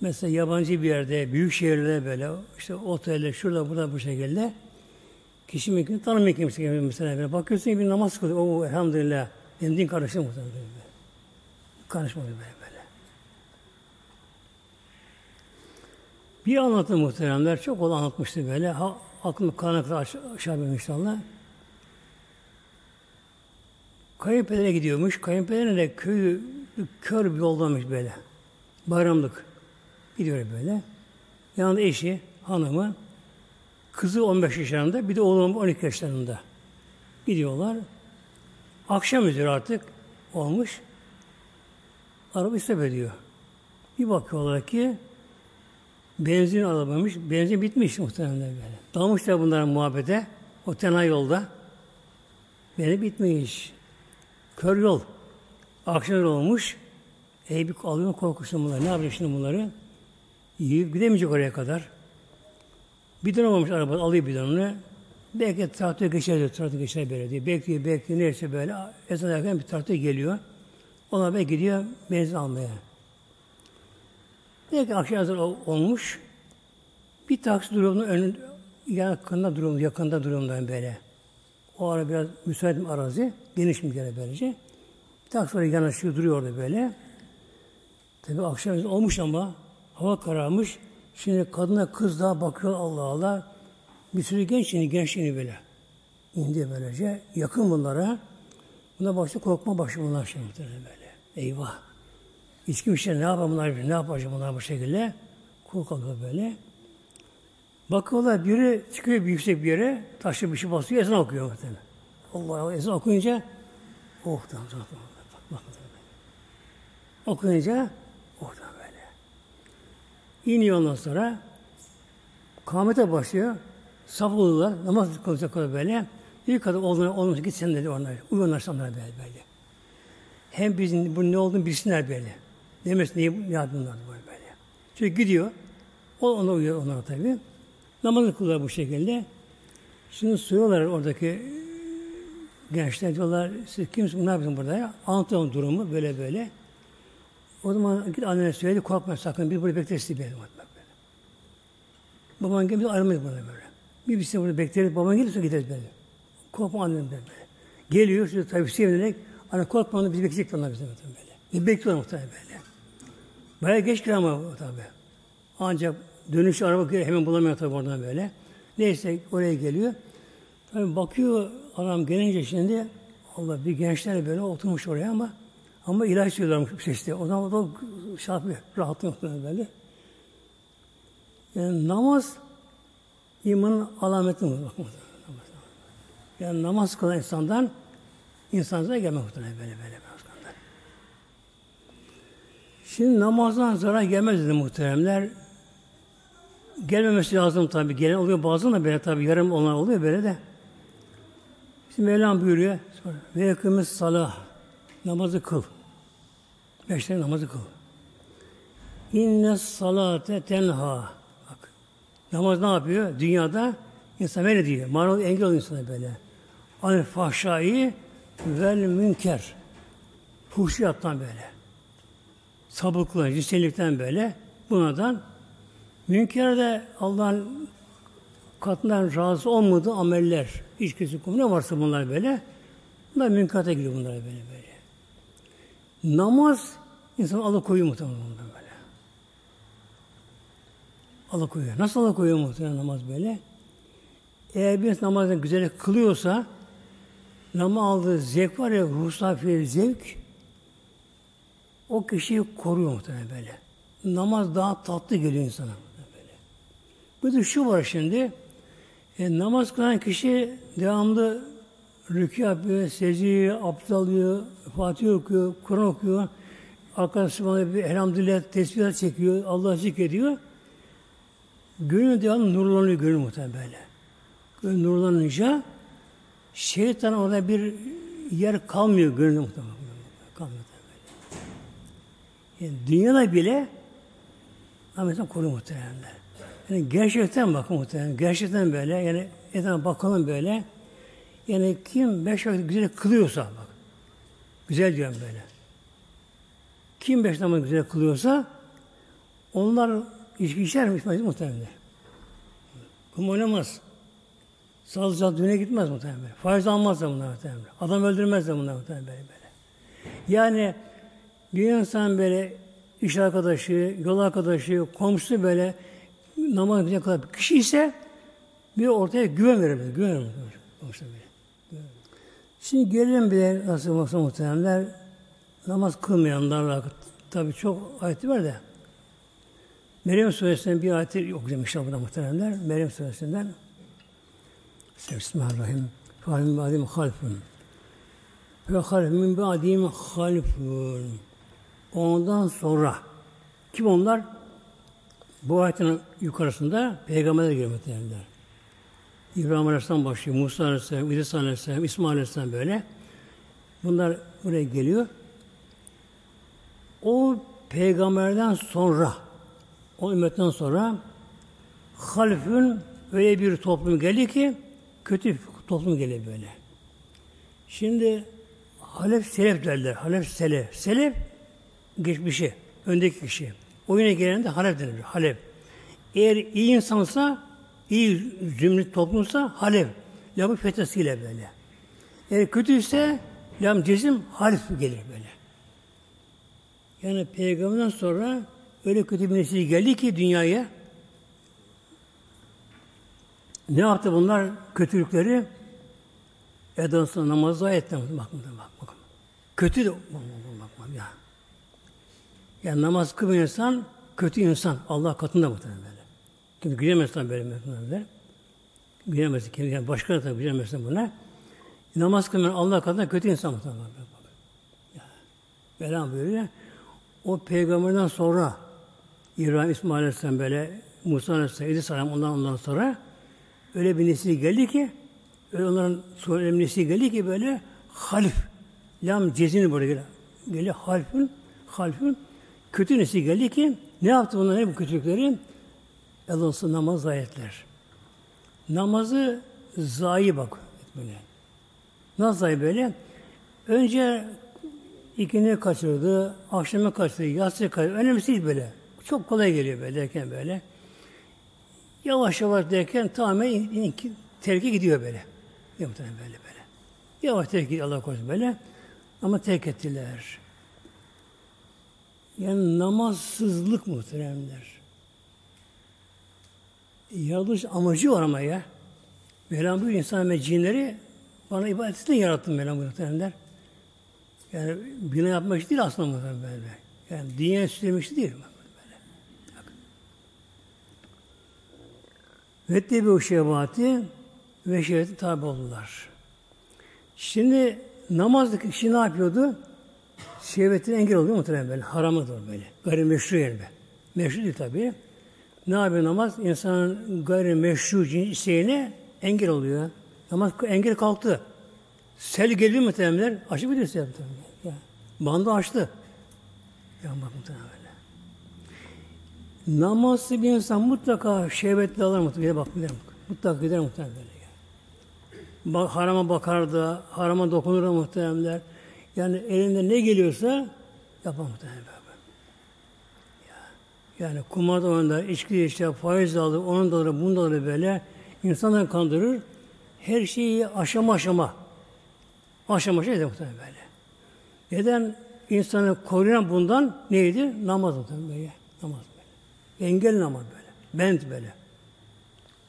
Mesela yabancı bir yerde, büyük şehirde böyle, işte otelde, şurada, burada bu şekilde kişi mümkün tanımıyor kimse mesela böyle. Bakıyorsun bir namaz kılıyor. O elhamdülillah. Benim din kardeşim muhtemelen böyle. Karışmadı böyle böyle. Bir anlatı muhteremler, çok olan anlatmıştı böyle. Ha, aklımda kalana kadar aşağı, aşağı inşallah. Kayınpedere gidiyormuş. Kayınpederine de köyü kör bir yoldaymış böyle. Bayramlık. Gidiyor böyle. Yanında eşi, hanımı, kızı 15 yaşlarında, bir de oğlum 12 yaşlarında. Gidiyorlar. Akşam üzeri artık olmuş. Araba istep ediyor. Bir bakıyorlar ki benzin alamamış. Benzin bitmiş muhtemelen böyle. Dalmışlar bunların muhabbete. O tenha yolda. Beni bitmiş. Kör yol. Akşam olmuş. Ey bir alıyor korkuştum bunlar. Ne yapacak şimdi bunları? İyi, gidemeyecek oraya kadar. Bidon olmamış araba alıyor bidonunu. Belki traktör geçer diyor, traktör geçer böyle diye. Bekliyor, bekliyor, neyse böyle. Ezan erken bir traktör geliyor. Ona belki gidiyor benzin almaya. Belki akşam hazır olmuş. Bir taksi duruyor onun önünde, yakında duruyor, yakında duruyor böyle. O ara biraz müsait bir arazi. Geniş bir kere böylece. Bir taksi sonra yanaşıyor, duruyor orada böyle. Tabi akşam olmuş ama hava kararmış. Şimdi kadına kız daha bakıyor Allah Allah. Bir sürü genç şimdi gençliğini böyle. indi böylece. Yakın bunlara. Buna başta korkma başlıyor bunlar şimdi böyle. Eyvah. İçki işte ne yapar bunlar? Ne yapacak bunlar bu şekilde? Korkalıyor böyle. Bakıyorlar biri çıkıyor bir yüksek bir yere, taşlı bir şey basıyor, ezan okuyor muhtemelen. Allah Allah, ezan okuyunca oh tamam tamam tamam. Bak, bak, Okuyunca oh tamam böyle. İniyor ondan sonra kâmete başlıyor. Saf oluyorlar, namaz kılacak böyle. Bir kadın olduğunu olmuş git sen dedi onlar. Uyanlar onlara böyle böyle. Hem bizim bu ne olduğunu bilsinler böyle. Demesin niye ne yapıyorlar böyle böyle. Çünkü gidiyor. O ona uyuyor onlara tabii. Namazı kılıyor bu şekilde. Şimdi soruyorlar oradaki gençler diyorlar siz kimsiniz ne yapıyorsunuz burada ya? Anlatıyorum durumu böyle böyle. O zaman git annene söyledi korkma sakın bir burada bekleriz diye böyle. Baban gelip aramayız bana böyle. Bir bir burada bekleriz. Baban gelirse gideriz böyle. Korkma annem böyle. Geliyor şimdi tabii sevinerek anne korkma onu biz bekleyecek onlar bize böyle. Bir bekliyorlar muhtemelen böyle. Bayağı geç ama tabii. Ancak Dönüş araba hemen bulamıyor tabii oradan böyle. Neyse oraya geliyor. Tabii bakıyor adam gelince şimdi Allah bir gençler böyle oturmuş oraya ama ama ilaç yiyorlarmış işte. O zaman da şey yapıyor, rahatlıyor böyle. Yani namaz imanın alameti mi? Yani namaz kılan insandan insanlara gelmek muhtemelen böyle böyle. Şimdi namazdan zarar gelmez dedi muhteremler gelmemesi lazım tabi. Gelen oluyor bazen de böyle tabi yarım onlar oluyor böyle de. Şimdi Mevlam buyuruyor. Ve yakımız salah. Namazı kıl. Beş tane namazı kıl. İnne salate tenha. Bak. Namaz ne yapıyor? Dünyada insan böyle diyor. Manalı engel oluyor insana böyle. Anil fahşayı vel münker. Fuhşiyattan böyle. Sabıklı, cinsellikten böyle. Bunlardan münker de Allah'ın katından razı olmadığı ameller. Hiç kimse ne varsa bunlar böyle. Bunlar münkata giriyor bunlar böyle böyle. Namaz insan alıkoyuyor muhtemelen bundan böyle. Alıkoyuyor. Nasıl alıkoyuyor muhtemelen namaz böyle? Eğer bir namazını güzel kılıyorsa namaz aldığı zevk var ya ruhsal zevk o kişiyi koruyor muhtemelen böyle. Namaz daha tatlı geliyor insana. Böyle. Bir de şu var şimdi e, namaz kılan kişi devamlı rükû yapıyor, secde abdest alıyor, Fatih okuyor, Kur'an okuyor. Arkadaşlarına bir elhamdülillah tesbihat çekiyor, Allah'ı zikrediyor. Gönül devamlı nurlanıyor gönül muhtemelen böyle. Gönül nurlanınca şeytan orada bir yer kalmıyor gönül muhtemelen. Kalmıyor böyle. Yani dünyada bile Ahmet'in koruyor muhtemelen. Yani gerçekten bakın muhtemelen. Gerçekten böyle. Yani etrafına bakalım böyle. Yani kim beş vakit güzel kılıyorsa bak. Güzel diyorum böyle. Kim beş namaz güzel kılıyorsa onlar içki içer mi? Muhtemelen. Kum oynamaz. Sağlıcak düğüne gitmez muhtemelen. Faiz almaz da bunlar muhtemelen. Adam öldürmez de bunlar muhtemelen böyle. Yani bir insan böyle iş arkadaşı, yol arkadaşı, komşusu böyle namaz ne kadar bir kişi ise bir ortaya güven verebilir. Güven verebilir. Komşusu böyle. Şimdi gelelim bir nasıl olsa muhteremler namaz kılmayanlarla tabi çok ayeti var da Meryem Suresi'nden bir ayeti okuyacağım inşallah burada muhteremler. Meryem Suresi'nden Bismillahirrahmanirrahim. Fahim ba'dim halfun. Ve halfun min ba'dim halfun. Ondan sonra kim onlar? Bu ayetin yukarısında peygamberler geliyor muhteremler. İbrahim Aleyhisselam başlıyor, Musa Aleyhisselam, İdris Aleyhisselam, İsmail Aleyhisselam böyle. Bunlar buraya geliyor. O peygamberden sonra, o ümmetten sonra halfün öyle bir toplum geliyor ki kötü toplum geliyor böyle. Şimdi Halef Selef derler. Halef Selef. Selef geçmişi, öndeki kişi. Oyuna gelen de Halef denir. Halef. Eğer iyi insansa iyi zümrüt toplumsa Halef. Lamı fethesiyle böyle. Eğer kötüyse lam cezim halif gelir böyle. Yani peygamberden sonra öyle kötü bir nesil geldi ki dünyaya ne yaptı bunlar kötülükleri? Edansına namazı ayetten bak bak bak. Kötü de bak, bak, bak, ya. Yani namaz kılmayan insan kötü insan. Allah katında muhtemelen. Çünkü gülemezsen böyle mevzularda. Gülemezsin. Yani başka da gülemezsin buna. Namaz kılmayan Allah katında kötü insan muhtemelen. Mevlam buyuruyor. O peygamberden sonra İbrahim İsmail Aleyhisselam böyle Musa Aleyhisselam, İdris Aleyhisselam ondan ondan sonra öyle bir nesil geldi ki öyle onların sonra bir nesil geldi ki böyle halif lam cezini böyle geliyor. Geliyor halifin halifin kötü nesil geldi ki ne yaptı bunlar ne bu kötülükleri? Elonsu namaz ayetler. Namazı zayi bak. Böyle. Nasıl zayi böyle? Önce ikini kaçırdı, akşamı kaçırdı, yatsı kaçırdı. Değil böyle. Çok kolay geliyor böyle derken böyle. Yavaş yavaş derken tamamen terki gidiyor böyle. Muhtemelen böyle böyle. Yavaş terk gidiyor Allah korusun böyle. Ama terk ettiler. Yani namazsızlık muhteremler. Yaratılış amacı var ama ya. Mevlam bu insan ve cinleri bana ibadet için yarattım Mevlam muhteremler. Yani bina yapmak değil aslında böyle. Yani dünya süslemek değil. Böyle. Ve de bu şehvati ve şehveti tabi oldular. Şimdi namazdaki kişi ne yapıyordu? Şehvetine engel oluyor muhtemelen böyle. Haramıdır böyle. Gayrimeşru yani. Meşru değil tabi. Ne yapıyor namaz? İnsanın gayrimeşru isteğine engel oluyor. Namaz engel kalktı. Sel geliyor muhtemelenler. Açık bir sel muhtemelen. Bandı açtı. Ya bak muhtemelen. Namazlı bir insan mutlaka şehvetli alır mutlaka. Bak gider mutlaka gider muhtemelen böyle. Bak, harama bakar da, harama dokunur da muhteremler. Yani elinde ne geliyorsa yapar böyle. Yani kumar oyunda, içki işte, faiz alır, onun da alır, bunu da alır böyle. İnsanları kandırır. Her şeyi aşama aşama. Aşama aşama eder muhtemelen böyle. Neden? insanı koruyan bundan neydi? Namaz muhtemelen böyle. Namaz. Engel namaz böyle. Bent böyle.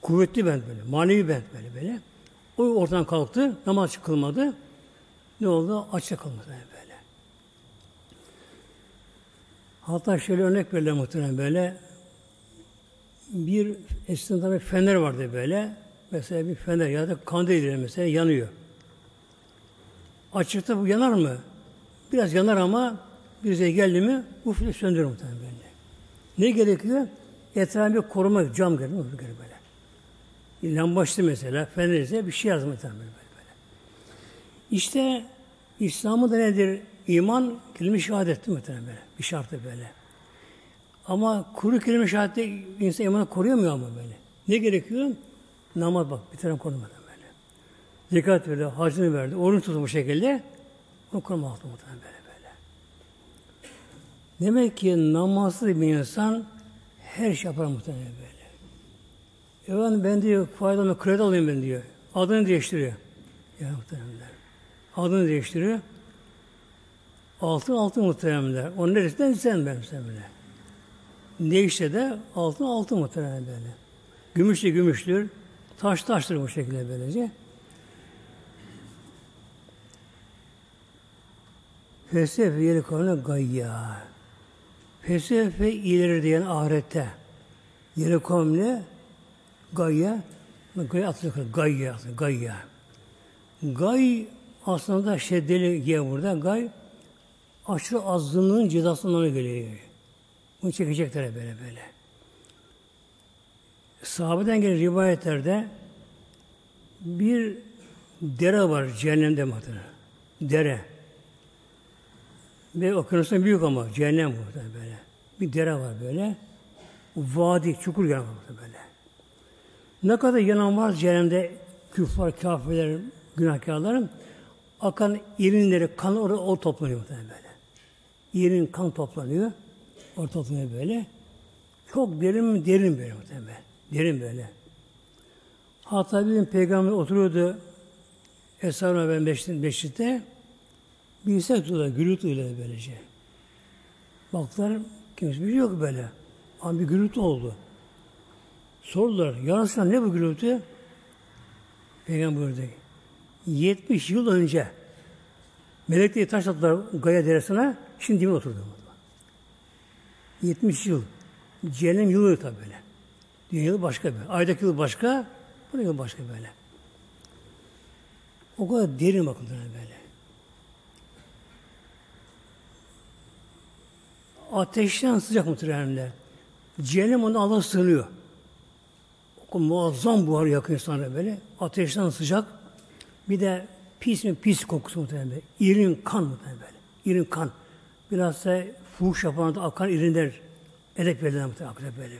Kuvvetli bent böyle. Manevi bent böyle böyle. O ortadan kalktı. Namaz kılmadı. Ne oldu? Açık kalmadı böyle. Hatta şöyle örnek verelim muhtemelen böyle. Bir eskiden bir fener vardı böyle. Mesela bir fener ya da kandil mesela yanıyor. Açıkta bu yanar mı? Biraz yanar ama bir şey geldi mi ufle söndürür muhtemelen böyle. Ne gerekiyor? Etrafı koruma, cam gerekiyor böyle. Lambaçlı mesela, fener ise bir şey yazma muhtemelen böyle, böyle. İşte İslam'ın da nedir? İman kelime şehadet muhtemelen böyle. Bir şartı böyle. Ama kuru kelime şehadette insan imanı koruyamıyor ama böyle. Ne gerekiyor? Namaz bak bir taraf korumadan böyle. Zekat verdi, hacını verdi, oruç tuttu bu şekilde. Onu koruma altı muhtemelen böyle. Demek ki namazlı bir insan her şey yapar muhtemelen böyle. Efendim ben diyor faydalı kredi alayım ben diyor. Adını değiştiriyor. Ya muhtemelenler. Adını değiştiriyor. Altın altın muhteremler. Onun neresinden sen ben muhteremler. Ne işte de altın altın muhteremler böyle. Gümüş de gümüştür. Taş taştır bu şekilde böylece. Felsefe yeri kavramı gayya. Felsefe ileri diyen ahirette. Yeri kavramı gayya. Gayya atılıyor. Gayya. Gayya. Gay aslında şeddeli giye burada. Gay aşırı azlığının cezasından geliyor. Bunu çekecekler böyle böyle. Sahabeden gelen rivayetlerde bir dere var cehennemde muhtemelen. Dere. Ve okyanusun büyük ama cehennem muhtemelen böyle. Bir dere var böyle. Vadi, çukur yanan var böyle. Ne kadar yanan var cehennemde küffar, kafirler, günahkarların akan irinleri, kan orada o toplanıyor böyle. İrin kan toplanıyor. Orada toplanıyor böyle. Çok derin derin böyle muhtemelen. Derin böyle. Hatta bir gün peygamber oturuyordu Esra-ı Beşik'te bir ses duydular, gürültü ile böylece. Baktılar, kimse bir şey yok böyle. Ama bir gürültü oldu. Sordular, ya ne bu gürültü? Peygamber buyurdu. 70 yıl önce melekleri taş attılar Gaya Deresi'ne, şimdi dibine oturdu. 70 yıl. Cehennem yılı tabi böyle. Dünya yılı başka böyle. Aydaki yıl başka, bu yıl başka böyle. O kadar derin bakın böyle. Ateşten sıcak muhteremler. Cehennem onu Allah sığınıyor. O muazzam buhar yakıyor sonra böyle. Ateşten sıcak. Bir de pis mi pis kokusu muhtemelen. İrin kan muhtemelen böyle. İrin kan. Bilhassa fuhuş yapan da akan irinler edep verilen muhtemelen böyle.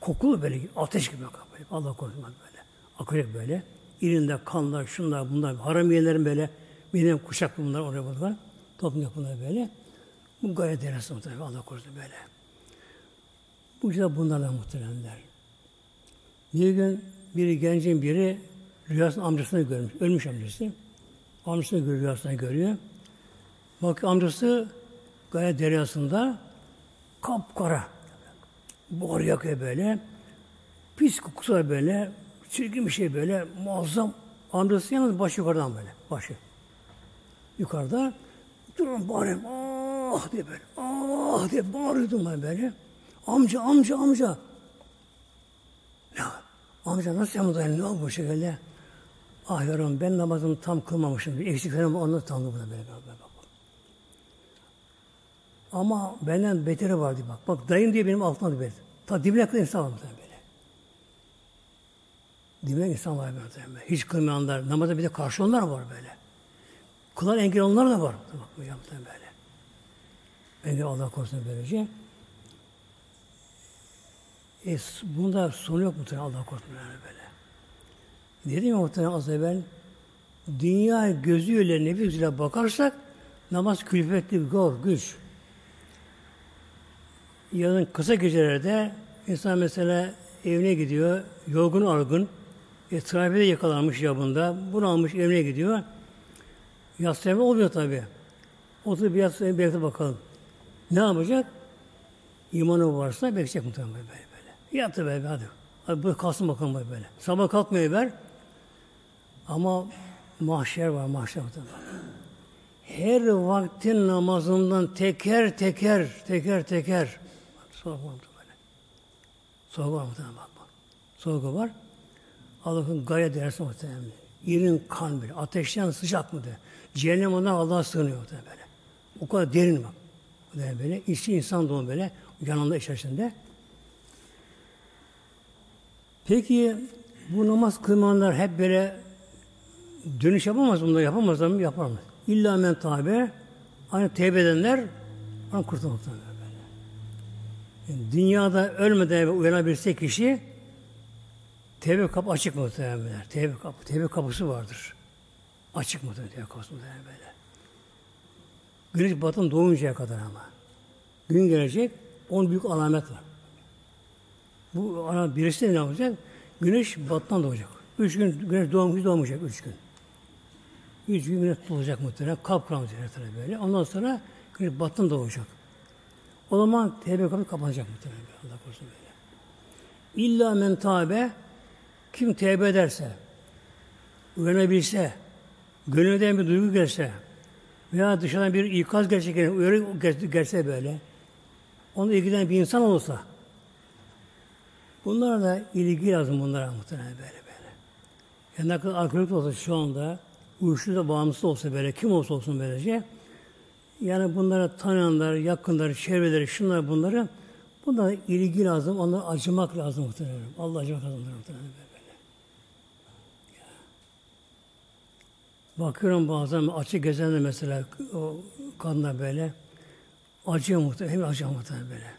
Kokulu böyle ateş gibi akar böyle. Allah korusun böyle. Akacak böyle. İrinde kanlar, şunlar, bunlar. Haramiyelerin böyle benim kuşak bunlar oraya bunlar. Toplum bunlar böyle. Bu gayet deresi muhtemelen. Allah korusun böyle. Bu işte bunlarla muhtemelenler. Bir gün biri gencin biri rüyasında amcasını görmüş. Ölmüş amcası. Amcasını görüyor, rüyasında görüyor. Bak amcası gayet deryasında kapkara. Buhar yakıyor böyle. Pis kokusu var böyle. Çirkin bir şey böyle. Muazzam. Amcası yalnız başı yukarıdan böyle. Başı. Yukarıda. Durun bağırayım. Ah diye böyle. Ah diye bağırıyordum ben böyle. Amca, amca, amca. Ya, amca nasıl yapmadın? Ne oldu bu şekilde? Ah yavrum ben namazımı tam kılmamışım. Bir eksik falan onu tam buna böyle, böyle, böyle. Ama benden beteri vardı bak. Bak dayım diye benim altımda beter. Ta dibine kadar insan var böyle. Dibine insan var böyle. Hiç kılmayanlar, namaza bir de karşı onlar var böyle. Kılan engel onlar da var. Bak böyle. Beni Allah korusun böylece. E, bunda sonu yok muhtemelen Allah korusun yani böyle. Dedim ya muhtemelen az evvel dünya gözüyle nefisiyle bakarsak namaz külfetli, zor, güç. Yazın kısa gecelerde insan mesela evine gidiyor, yorgun argın, e, trafikte yakalanmış yabında, bunu almış evine gidiyor. Yatsı olmuyor tabi. Oturup bir yatsı bakalım. Ne yapacak? İmanı varsa bekleyecek muhtemelen böyle böyle. Yattı böyle hadi. Hadi bu kalsın bakalım böyle böyle. Sabah kalkmıyor ver. Ama mahşer var mahşer muhtemelen. Her vaktin namazından teker teker teker teker sorgu var böyle. Sorgu var muhtemelen. Sorgu var. Allah'ın gayet dersi muhtemelen. İrin kan bile. Ateşten sıcak mı de. Cehennem ondan Allah'a sığınıyor muhtemelen böyle. O kadar derin bak. Böyle, böyle. İşçi insan doğum böyle. Yanında içerisinde. Peki bu namaz kılmanlar hep böyle dönüş yapamaz mı? Yapamazlar mı? Yapar mı? İlla men tabi hani tevbe edenler hani kurtulmaktan böyle. Yani dünyada ölmeden uyanabilse kişi tevbe kapı açık muhtemelen. Tevbe kapı, tevbe kapısı vardır. Açık muhtemelen tevbe kapısı muhtemelen böyle. Güneş batın doğuncaya kadar ama. Gün gelecek, on büyük alamet var. Bu ana birisi ne yapacak? Güneş battan doğacak. Üç gün güneş doğmuş doğmayacak üç gün. Üç gün güneş doğacak muhtemelen. Kapkaranlık tabii böyle. Ondan sonra güneş battan doğacak. O zaman tevbe kapı kapanacak muhtemelen. Allah korusun böyle. İlla men tabe kim tevbe ederse, uyanabilse, gönülden bir duygu gelse veya dışarıdan bir ikaz gerçekten uyarı gelse böyle, onu ilgilenen bir insan olsa, bunlara da ilgi lazım bunlara muhtemelen böyle böyle. Yani ne kadar alkolik olsa şu anda, uyuşturucu da bağımlısı olsa böyle, kim olsa olsun böylece, yani bunlara tanıyanlar, yakınları, çevreleri, şunlar bunları, bunlara ilgi lazım, onlara acımak lazım muhtemelen. Allah acımak lazım muhtemelen böyle. Bakıyorum bazen açık gezenler mesela o kadınlar böyle acıyor muhtemelen, hem acıyor muhtemelen böyle.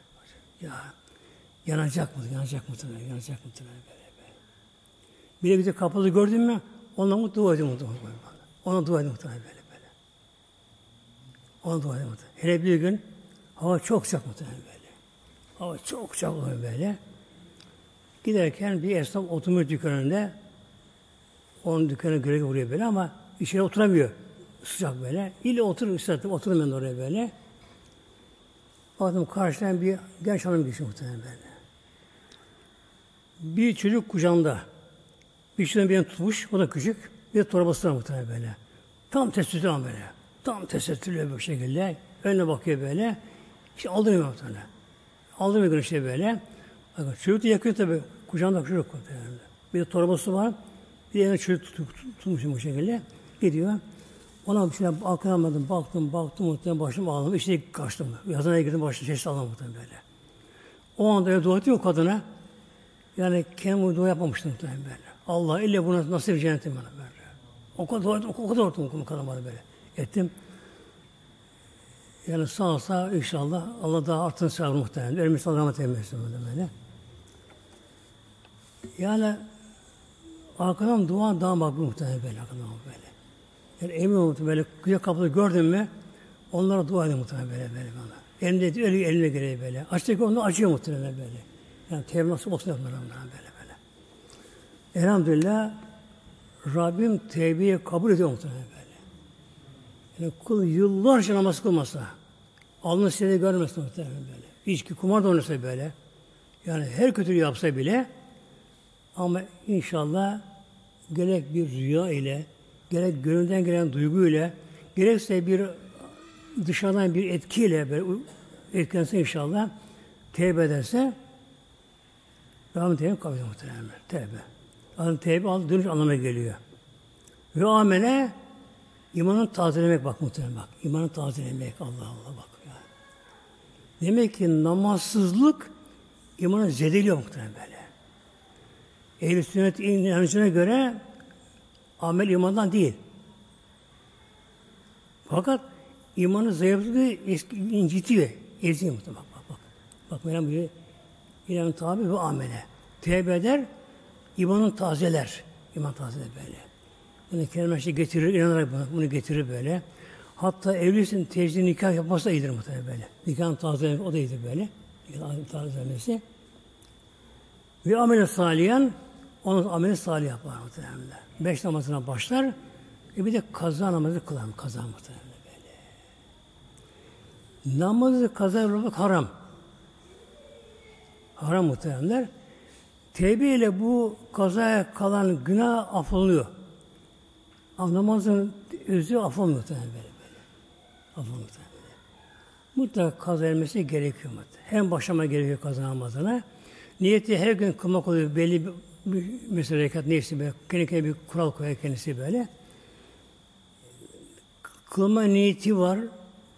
Ya yanacak mı, yanacak muhtemelen, yanacak muhtemelen böyle. böyle. Bir de kapalı gördün mü, onunla mutlu dua ediyor muhtemelen. Ona dua ediyor muhtemelen böyle böyle. Ona dua ediyor muhtemelen. Hele bir gün hava çok sıcak muhtemelen böyle. Hava çok sıcak oluyor böyle. Giderken bir esnaf oturmuş dükkanında onun dükkanı göre vuruyor böyle ama içeri oturamıyor. Sıcak böyle. İlle otur, istedim, oturdum oraya böyle. Baktım karşıdan bir genç hanım geçiyor muhtemelen böyle. Bir çocuk kucağında. Bir çocuk birini tutmuş, o da küçük. Bir de torbası var muhtemelen böyle. Tam tesettürlü ama böyle. Tam tesettürlü bir şekilde. Önüne bakıyor böyle. İşte aldırmıyor muhtemelen. Aldırmıyor işte böyle. Bakın çocuk da yakıyor tabii. Kucağında çocuk muhtemelen. Bir de torbası var. Bir de çocuk tutmuş bu şekilde. Gidiyor. Ona bir şeyler akılamadım, baktım, baktım, muhtemelen başım ağladım. İşte kaçtım. Yazına girdim, başım ses alamadım böyle. O anda öyle dua ediyor kadına. Yani kendim dua yapmamıştım muhtemelen böyle. Allah ille buna nasıl bir cennetim bana böyle. O kadar dua o kadar ortam kadın bana böyle. Ettim. Yani sağ olsa inşallah Allah daha artın sağ muhtemelen. Ölmüş Allah rahmet eylesin böyle. Yani arkadan dua daha makbul muhtemelen böyle arkadan böyle. Yani emin olun böyle güzel kapıda gördün mü onlara dua edin muhtemelen böyle böyle bana. Elinde öyle eline göre böyle. Açtık onu acıyor muhtemelen böyle. Yani tevbe nasıl olsun onlara böyle böyle. Elhamdülillah Rabbim tevbeyi kabul ediyor muhtemelen böyle. Yani kul yıllarca namaz kılmasa, alnı seni görmese muhtemelen böyle. İçki, kumar da oynasa böyle. Yani her kötülüğü yapsa bile ama inşallah gerek bir rüya ile, gerek gönülden gelen duygu ile, gerekse bir dışarıdan bir etkiyle böyle etkilense inşallah tevbe ederse Rabbim tevbe kabul muhtemelen. Tevbe. Yani tevbe al, dönüş anlamına geliyor. Ve amele imanı tazelemek bak muhtemelen bak. İmanı tazelemek Allah Allah bak. Ya. Demek ki namazsızlık imanı zedeliyor muhtemelen böyle. Ehl-i sünnet inancına göre amel imandan değil. Fakat imanı zayıflığı incitiyor. Eziyor muhtemelen. Bak bak. Bak, bak Mevlam buyuruyor. İlhan tabi ve amele. Tevbe eder, imanın tazeler. İman tazeler böyle. Bunu kelime şey getirir, inanarak bunu, bunu getirir böyle. Hatta evlisin tecrübe nikah yapması da iyidir muhtemelen böyle. Nikahın tazelemesi o da iyidir böyle. Nikahın tazelemesi. Ve amel saliyen onun ameli salih yapar muhtemelen. Beş namazına başlar ve bir de kaza namazı kılar. Kaza muhtemelen böyle. Namazı kaza yapmak haram. Haram muhtemelenler. Tevbe ile bu kazaya kalan günah affolunuyor. Ama namazın özü affolmuyor muhtemelen böyle. böyle. Affolmuyor muhtemelen. Mutlaka kaza edilmesi gerekiyor muhtemelen. Hem başlama gerekiyor kaza namazına. Niyeti her gün kılmak oluyor. Belli mesela rekat neyse böyle. Kendine bir kural koyar kendisi böyle. Kılma niyeti var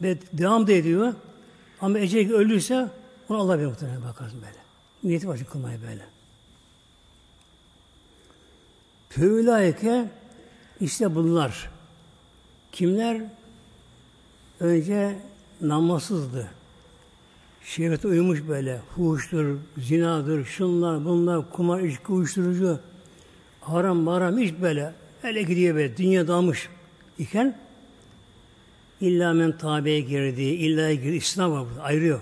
ve devam da ediyor. Ama ecel öldüyse onu Allah bilir muhtemelen bakarsın böyle. Niyeti var kılmayı böyle. Fevlayke işte bunlar. Kimler? Önce namazsızdı. Şehvete uyumuş böyle. Fuhuştur, zinadır, şunlar, bunlar, kumar, içki, uyuşturucu, haram, maram, hiç böyle. Öyle gidiyor böyle. Dünya dalmış iken illa men tabiye girdi, illa girdi. İslam var burada. Ayırıyor.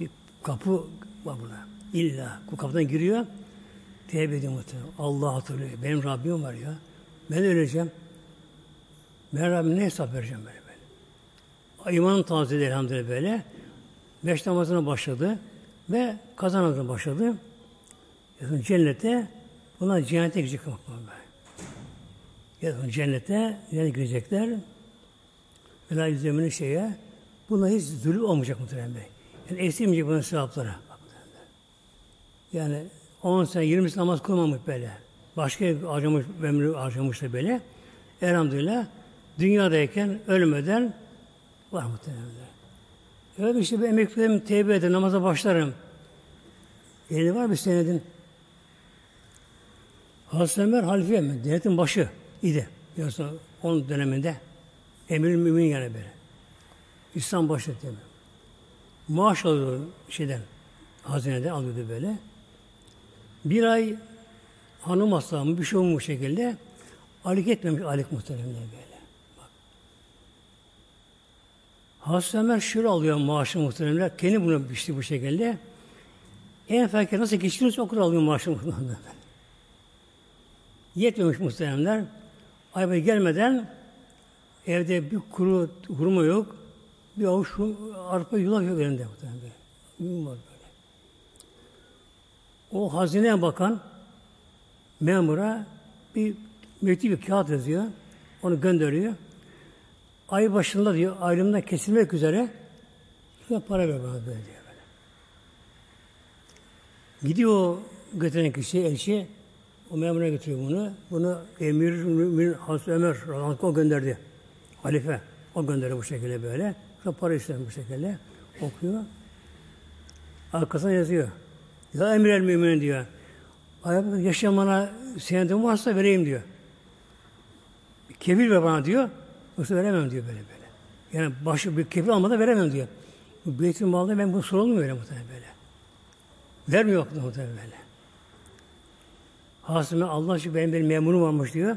Bir kapı var burada. İlla. Bu kapıdan giriyor. Tevbe ediyor muhtemelen. Allah hatırlıyor. Benim Rabbim var ya. Ben öleceğim. Ben Rabbim ne hesap vereceğim böyle böyle. İmanın tazeli elhamdülillah böyle. Beş namazına başladı ve kazan namazına başladı. Cennete bunlar cennete girecek. Yani cennete yani girecekler. Vela yüzlemini şeye buna hiç zulüm olmayacak muhtemelen. Yani eksilmeyecek bunun sevapları. Yani 10 sene 20 sene namaz kılmamış böyle. Başka harcamış, ömrü harcamış da böyle. Elhamdülillah dünyadayken ölmeden var muhtemelen. Evet işte bir emekliyim, tevbe eder, namaza başlarım. Yeni var bir senedin. Hazreti Ömer halife mi? Devletin başı idi. Diyorsun onun döneminde. Emir mümin yani böyle. İslam başı değil mi? Maaş alıyordu şeyden, hazineden alıyordu böyle. Bir ay hanım hasta mı bir şey olmuş şekilde alik etmemiş alik muhteremler böyle. Bak. Hazreti Ömer şöyle alıyor maaşı muhteremler. Kendi bunu biçti bu şekilde. En fakir nasıl geçtiniz o kadar alıyor maaşı muhteremler. Yetmemiş muhteremler. Ay gelmeden evde bir kuru hurma yok. Bir avuç arpa yulaf yok elinde muhteremler. Yulaf o hazineye bakan memura bir mektup bir kağıt yazıyor. Onu gönderiyor. Ay başında diyor aylığımdan kesilmek üzere şuna para ver bana böyle diyor. Böyle. Gidiyor götüren kişi, elçi o memura götürüyor bunu. Bunu Emir Mümin Hazreti Ömer o gönderdi. Halife. O gönderdi bu şekilde böyle. Sonra para ister bu şekilde. Okuyor. Arkasına yazıyor. Ya emir el müminin diyor. Yaşamana senedim varsa vereyim diyor. Kefil ver bana diyor. Yoksa veremem diyor böyle böyle. Yani başı bir kefil almadan veremem diyor. Bu beytin malda ben bunu sorulmuyor öyle muhtemelen böyle. Vermiyor muhtemelen böyle. Hasime Allah için benim bir memurum varmış diyor.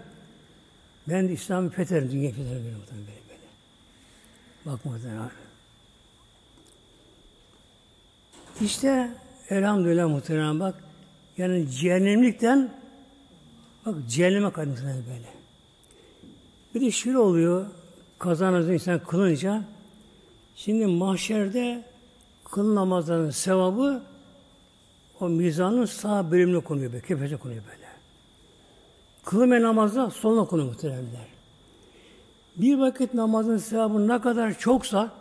Ben de İslam'ı fetherim, dünya fetherim böyle muhtemelen böyle. böyle. Bak muhtemelen. İşte Elhamdülillah muhtemelen bak. Yani cehennemlikten bak cehenneme kaydımsına böyle. Bir de şöyle oluyor kazanızı insan kılınca şimdi mahşerde kıl namazlarının sevabı o mizanın sağ bölümüne konuyor böyle, kefese konuyor böyle. Kılım namazda soluna konuyor muhteremler. Bir vakit namazın sevabı ne kadar çoksa,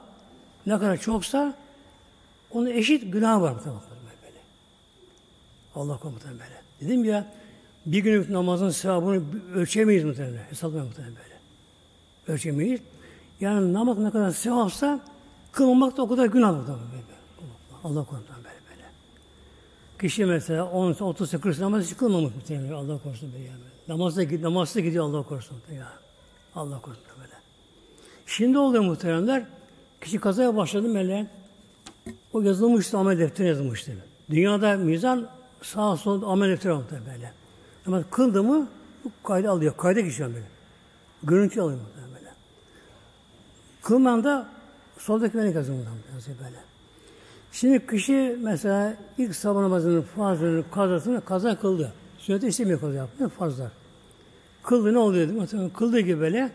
ne kadar çoksa, onun eşit günah var muhtemelen. Allah komutan böyle. Dedim ya bir günlük namazın sevabını ölçemeyiz muhtemelen. Hesaplamayız muhtemelen böyle. Ölçemeyiz. Yani namaz ne kadar sevapsa kılmamak da o kadar günah böyle. Allah korusun böyle böyle. Kişi mesela 10, 30, 40 namaz hiç kılmamış muhtemelen. Allah korusun böyle yani. Namazda, namazda gidiyor Allah korusun ya. Allah korusun böyle. Şimdi oluyor muhteremler. Kişi kazaya başladı meleğin. O yazılmıştı, amel defteri yazılmıştı. Dünyada mizan sağ sol amel defteri aldı böyle. Ama kıldı mı bu kayda alıyor. Kayda geçiyor böyle. Görüntü alıyor böyle. Kılmayan da soldaki melek yazıyor böyle. Şimdi kişi mesela ilk sabah namazının farzını, kazasını kaza kıldı. Sünneti istemiyor kaza yapmıyor, farzlar. Kıldı ne oluyor? Mesela kıldığı gibi böyle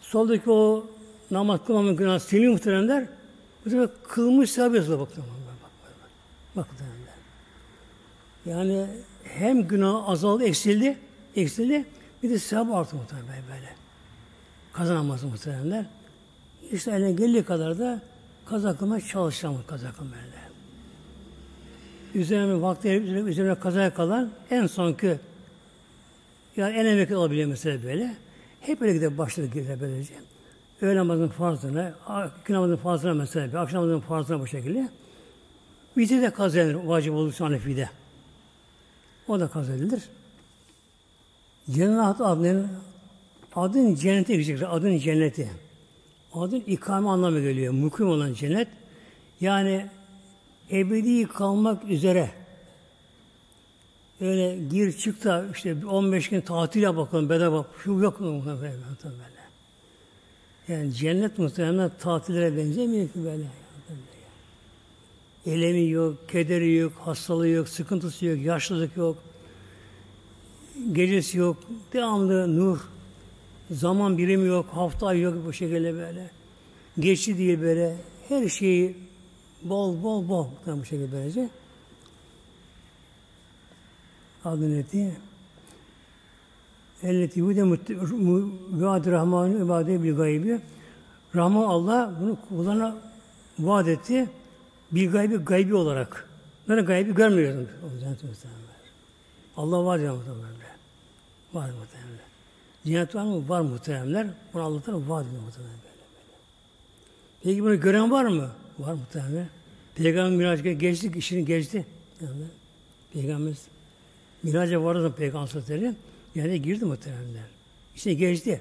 soldaki o namaz kılmamın günahı siliniyor muhteremler. Bu sefer kılmış sahibi yazılı bak. Bak, bak, bak Yani hem günah azaldı, eksildi, eksildi. Bir de sevap arttı muhtemelen böyle. Kazanamaz muhteremler. İşte eline geldiği kadar da kaza kılmaya çalışacağım kaza kılmaya. Üzerine vakti üzerine, üzerine kazaya kalan en son ki yani en emek olabiliyor mesela böyle. Hep öyle gidip başladık gider böylece. Öğle namazının farzına, iki namazının farzına mesela, akşam namazının farzına bu şekilde. Vitri de kaza edilir, vacip olursa Hanefi'de. O da edilir. Cennet adının adın cennete gidecek, adın cenneti. Adın ikame anlamı geliyor. Mukim olan cennet. Yani ebedi kalmak üzere öyle gir çık da işte 15 gün tatil yap bakalım bedava şu yok mu böyle. Yani cennet muhtemelen tatillere benzemiyor ki böyle. Elemi yok, kederi yok, hastalığı yok, sıkıntısı yok, yaşlılık yok, gecesi yok, devamlı nur, zaman birimi yok, hafta yok bu şekilde böyle. Geçti değil böyle, her şeyi bol bol bol bu şekilde böylece. Adı neti? Elleti hude vaad rahmanı ibade bil gaybi. Rahman Allah bunu kullarına vaat etti. Bir gaybi gaybi olarak. Ben gaybi görmüyorum. Allah var ya muhtemelen. Var muhtemelen. Cennet var mı? Var muhteremler. Bunu Allah'tan vaat ediyor muhtemelen böyle, böyle. Peki bunu gören var mı? Var muhtemelen. Peygamber Miraç'a geçti, işini geçti. Yani, Peygamber Miraç'a vardı Peygamber Hazretleri. Yani girdi muhteremler. İşte geçti.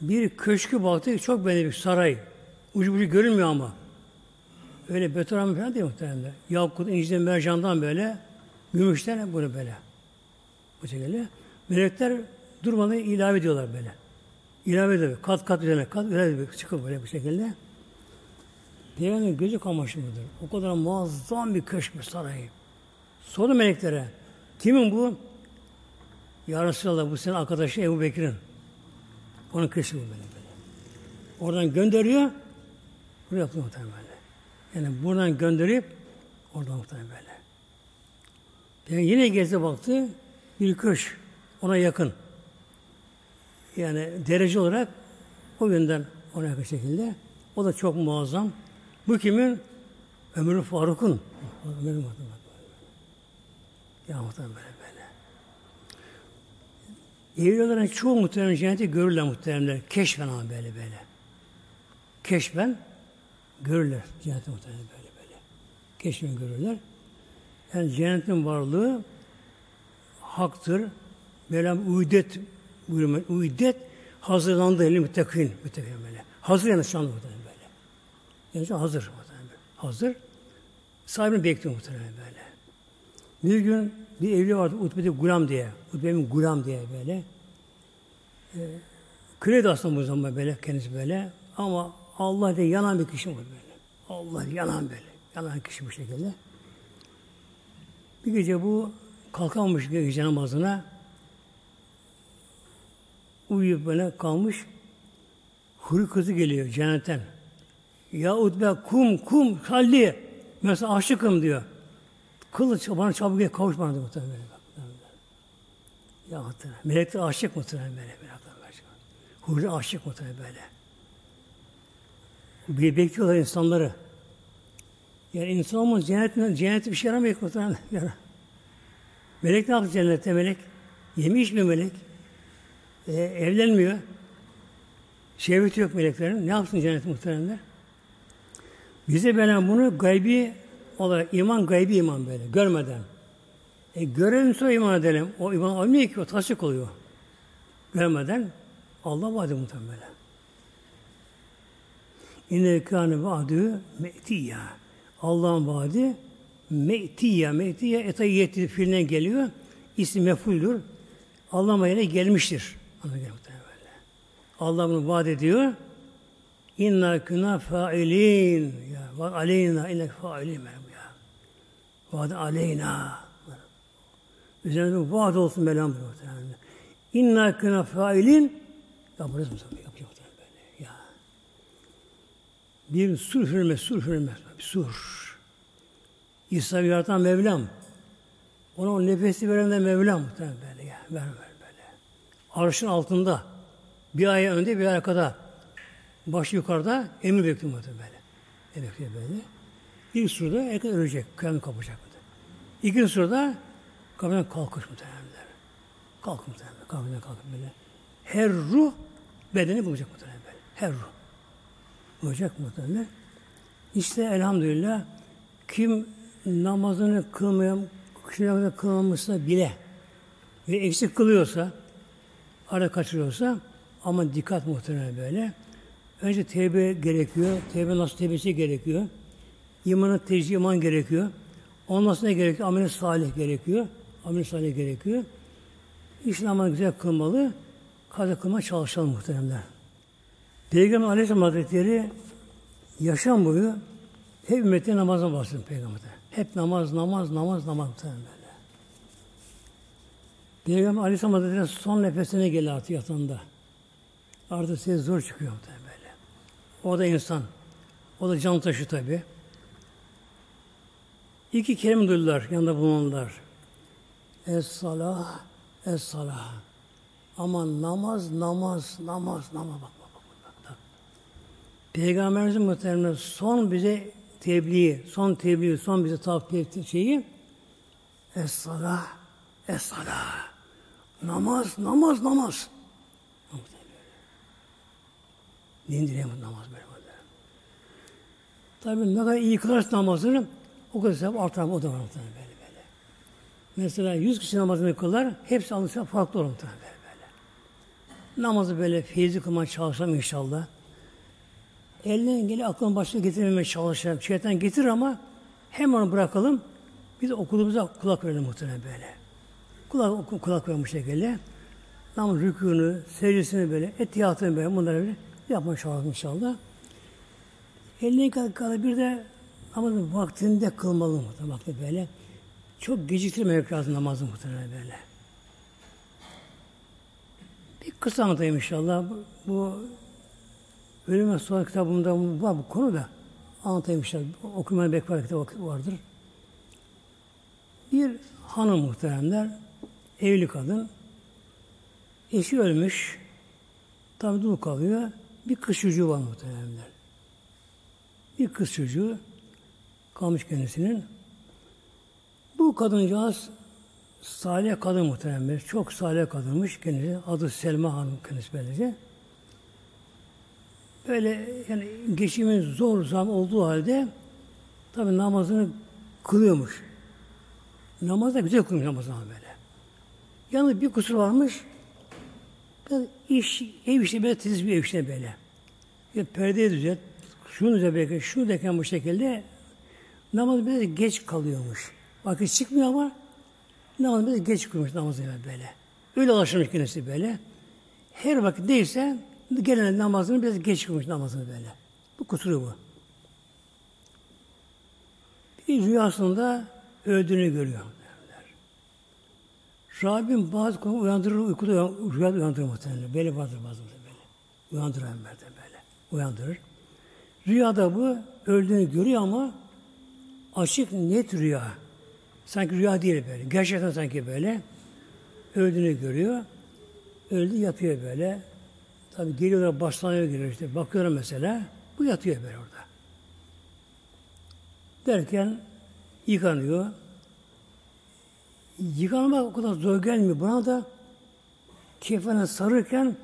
Bir köşkü baktı, çok beğendi bir saray. Ucu ucu görünmüyor ama. Öyle beton falan değil muhteremler. Yakut, inciden, mercandan böyle, gümüşten bunu böyle. Bu şekilde. Melekler durmadan ilave ediyorlar böyle. İlave ediyor. Kat kat üzerine kat öyle çıkıyor böyle bu şekilde. Peygamberin gözü kamaşı mıdır? O kadar muazzam bir köşk bir sarayı. Sordu meleklere. Kimin bu? Ya Resulallah bu senin arkadaşı Ebu Bekir'in. Onun köşkü bu böyle böyle. Oradan gönderiyor. Buraya yapıyor muhtemelen böyle. Yani buradan gönderip oradan muhtemelen böyle. Yani yine gezdi baktı. Bir köşk. Ona yakın. Yani derece olarak o yönden ona yakın şekilde. O da çok muazzam. Bu kimin? Ömür Faruk'un. Ömür Ya muhtemelen böyle böyle. Evliyaların çoğu muhtemelen cenneti görürler muhtemelen. Keşfen ama böyle böyle. Keşfen görürler cenneti muhtemelen böyle böyle. Keşfen görürler. Yani cennetin varlığı haktır. Mevlam uydet buyuruyor. Uydet hazırlandı eli müttakin. Müttakin böyle. Hazır yani şu anda muhtemelen. Yani hazır. Hazır. Sahibini bekliyor muhtemelen böyle. Bir gün bir evli vardı Utbe Gulam diye. Utbe'nin Gulam diye böyle. E, kredi aslında bu zaman böyle kendisi böyle. Ama Allah diye yanan bir kişi var böyle. Allah yanan böyle. Yanan kişi bu şekilde. Bir gece bu kalkamamış gece namazına uyuyup böyle kalmış. Huri kızı geliyor cennetten. Ya Utbe kum kum salli. Mesela aşıkım diyor. Kılıç bana çabuk gel kavuş bana diyor muhtemelen. Ya muhtemelen. Melekler aşık muhtemelen böyle. böyle. Huri aşık muhtemelen böyle. Bir bekliyorlar insanları. Yani insan olmaz cennet, cennet bir şey yaramıyor muhtemelen. melek ne yaptı cennette melek? Yemiş mi melek? Ee, evlenmiyor. Şehvet yok meleklerin. Ne yapsın cennet muhteremler? Bize böyle bunu gaybi olarak iman gaybi iman böyle görmeden. E görelim sonra iman edelim. O iman olmuyor ki o tasdik oluyor. Görmeden Allah vardı muhtemelen. İnne kâne vaadü me'tiyya. Allah'ın vaadi me'tiyya. Me'tiyya etayyeti fiiline geliyor. İsmi mefuldür. Allah'ın vaadine gelmiştir. Allah bunu vaat ediyor. İnna küna failin. Ya, vaad aleyna inne failin. Ya. Vaad aleyna. Üzerinde vaat olsun Mevlam buyuruyor. İnna küna failin. Yaparız mı? Yapacak böyle. Ya. Bir sur hürmet, sur hürmet. Bir sur. İsa'yı yaratan Mevlam. Ona o nefesi veren de Mevlam muhtemelen böyle. Ya. Ver, ver. Arşın altında. Bir ay önde bir arkada. Baş yukarıda emir bekliyor muhtemelen. Ne bekliyor böyle. Bir surda erken ölecek. Kıyamet kapacak. İkinci surda kabirden kalkış muhtemelen. Kalkın muhtemelen. Kabirden kalkın böyle. Her ruh bedeni bulacak muhtemelen böyle. Her ruh. Bulacak muhtemelen. İşte elhamdülillah kim namazını kılmayan, kişi namazını kılmamışsa bile ve eksik kılıyorsa, ara kaçırıyorsa ama dikkat muhtemelen böyle. Önce tevbe gerekiyor. Tevbe nasıl tevbesi gerekiyor. İmanı tecrübe iman gerekiyor. Ondan sonra ne gerekiyor? Amel salih gerekiyor. Amel salih gerekiyor. İş namazı güzel kılmalı. Kaza kılma çalışalım muhteremler. Peygamber Aleyhisselam Hazretleri yaşam boyu hep ümmette namazdan bahsediyor Peygamber'de. Hep namaz, namaz, namaz, namaz muhterem böyle. Peygamber Aleyhisselam Hazretleri son nefesine geliyor artık yatağında. Artık ses zor çıkıyor muhterem böyle. O da insan. O da can taşı tabi. İki kelime duydular yanında bulunanlar. Es-salah, es-salah. Ama namaz, namaz, namaz, namaz. Bak, bak, bak, bak. Peygamberimizin muhtemelen son bize tebliği, son tebliği, son bize tavsiye ettiği şeyi Es-salah, es-salah. Namaz, namaz, namaz. Dindireyim namaz böyle böyle. Tabii ne kadar iyi kılarsın namazını o kadar sevap artar o da var böyle böyle. Mesela yüz kişi namazını kılar, hepsi alırsa farklı olur muhtemelen böyle böyle. Namazı böyle feyzi kılmaya çalışalım inşallah. Elinden geli aklın başına getirmemeye çalışalım. Şeytan getirir ama hem onu bırakalım. Biz de okuduğumuza kulak verelim muhtemelen böyle. Kulak, kulak verelim bu şekilde. Namaz rükûnu, secdesini böyle, etiyatını böyle bunları böyle yapmaya çalışalım inşallah. Eline kadar bir de namazın vaktinde kılmalı muhtemelen böyle. Çok geciktirmemek lazım namazı muhtemelen böyle. Bir kısa anlatayım inşallah. Bu, bu Ölüme Sonra kitabımda var bu konu da anlatayım inşallah. Okumaya bekler kitabı vardır. Bir hanım muhteremler, evli kadın, eşi ölmüş, tabi dul kalıyor, bir kız çocuğu var muhteremler. Bir kız çocuğu kalmış kendisinin. Bu kadıncağız salih kadın muhteremler. Çok salih kadınmış kendisi. Adı Selma Hanım kendisi böylece. Böyle yani geçimin zor zam olduğu halde tabi namazını kılıyormuş. Namaz da güzel kılmış namazını böyle. Yalnız bir kusur varmış. İş, ev işte böyle tiz bir ev işte böyle. Ya perdeyi düzelt, şunu düzelt belki, şunu deken bu şekilde namaz biraz geç kalıyormuş. Vakit çıkmıyor ama namaz biraz geç kılmış namazı böyle. Öyle alışmış kendisi böyle. Her vakit değilse gelen namazını biraz geç kılmış namazını böyle. Bu kusuru bu. Bir rüyasında öldüğünü görüyor. Rabbim bazı konu uyandırır, uykuda rüyada uyandırır muhtemelen. Böyle vardır bazı böyle. Uyandırır Ömer'de böyle. Uyandırır. Rüyada bu öldüğünü görüyor ama açık net rüya. Sanki rüya değil böyle. Gerçekten sanki böyle. Öldüğünü görüyor. Öldü yatıyor böyle. Tabi geliyorlar başlanıyor geliyor işte. Bakıyorum mesela. Bu yatıyor böyle orada. Derken yıkanıyor. Yıkanmak o kadar zor gelmiyor. Buna da kefene sarırken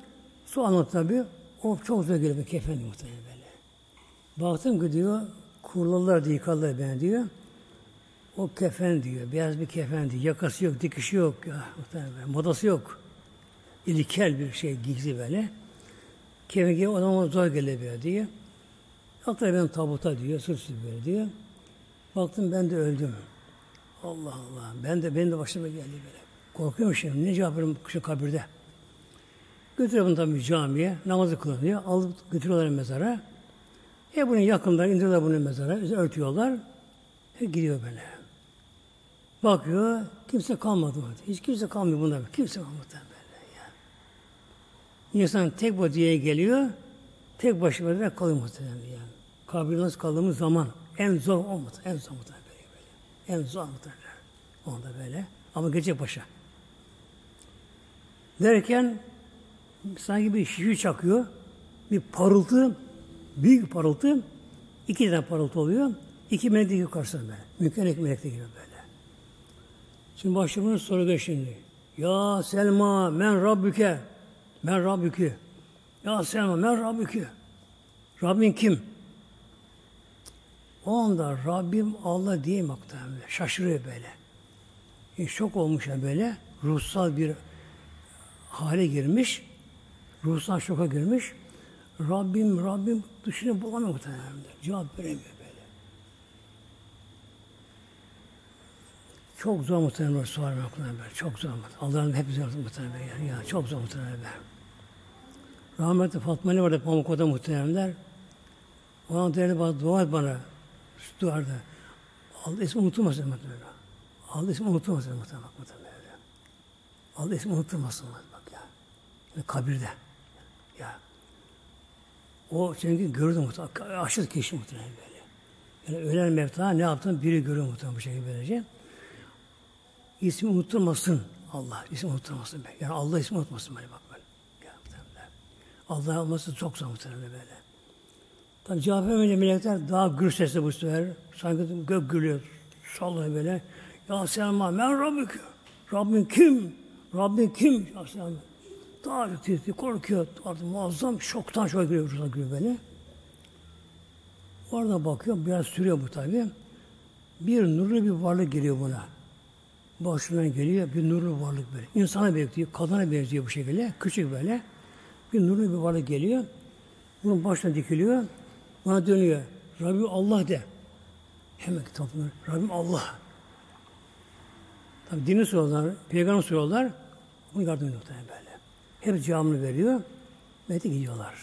su anlat tabi. O çok zor geliyor kefen muhtemelen böyle. Baktım ki diyor kurlalar diye yıkarlar beni diyor. O kefen diyor. Beyaz bir kefen diyor. Yakası yok, dikişi yok. Ya, modası yok. İlkel bir şey giysi böyle. Kemik o zaman zor gelebiliyor diye. Atla ben tabuta diyor, sırt böyle diyor. Baktım ben de öldüm. Allah Allah. Ben de benim de başıma geldi böyle. Korkuyorum şimdi. Ne cevap veririm şu kabirde? Götürüyor bunu tabii camiye. Namazı kılınıyor. Alıp götürüyorlar mezara. E bunun yakınlar indiriyorlar bunu mezara. Örtüyorlar. E gidiyor böyle. Bakıyor. Kimse kalmadı. Hiç kimse kalmıyor bunda. Kimse kalmadı böyle. Ya. İnsan tek bodyeye geliyor. Tek başına da kalıyor muhtemelen yani. Kabirde nasıl kaldığımız zaman en zor olmadı. En zor böyle. En muhtemelen. Onda böyle. Ama gelecek başa. Derken sanki bir şişi çakıyor. Bir parıltı, büyük bir parıltı. iki tane parıltı oluyor. İki melek de karşısına böyle. Mükemmel melek gibi böyle. Şimdi başlığımız soruyor şimdi. Ya Selma men Rabbüke. Men Rabbükü. Ya Selma men Rabbükü. Rabbin kim? O anda Rabbim Allah diye muhtemelen. Şaşırıyor böyle. E, şok olmuş ya böyle. Ruhsal bir hale girmiş. Ruhsal şoka girmiş. Rabbim, Rabbim düşünü bulamıyor muhtemelen. Cevap veremiyor böyle. Çok zor muhtemelen sual muhtemelen böyle. Çok zor muhtemelen. Allah'ın hep zor muhtemelen yani. Ya, çok zor muhtemelen böyle. Rahmetli Fatma ne vardı Pamukkale'de muhtemelenler. Ona derdi bana dua et bana. Duvarda. Allah ismi unutulmasın muhtemelen. Allah ismi unutulmasın muhtemelen. Allah ismi unutulmasın bak ya. Yani kabirde. Ya. O çünkü gördü muhtemelen. Aşırı kişi muhtemelen böyle. Yani ölen mevta ne yaptın biri görüyor muhtemelen bu şekilde böylece. İsmi unutulmasın Allah. ismi unutulmasın. Yani Allah ismi unutmasın böyle bak böyle. Ya. Allah olması çok zor muhtemelen böyle. Tabi cevap vermeyince melekler daha gür sesle bu sefer. Sanki gök gülüyor. Sallıyor böyle. Ya Selma men Rabbik. Rabbin kim? Rabbin kim? Ya Selma. Daha titriyor, korkuyor. Artık muazzam şoktan şoka giriyor. Şoka giriyor böyle. Orada bakıyor. Biraz sürüyor bu tabi. Bir nurlu bir varlık geliyor buna. Başından geliyor bir nurlu varlık böyle. İnsana benziyor, kadına benziyor bu şekilde. Küçük böyle. Bir nurlu bir varlık geliyor. Bunun başına dikiliyor. Bana dönüyor. Rabbim Allah de. Hemen kitaplar. Rabbim Allah. Tabi dini soruyorlar, peygamber soruyorlar. Bunu yardım ediyor böyle. Hep cevabını veriyor. Ve de gidiyorlar.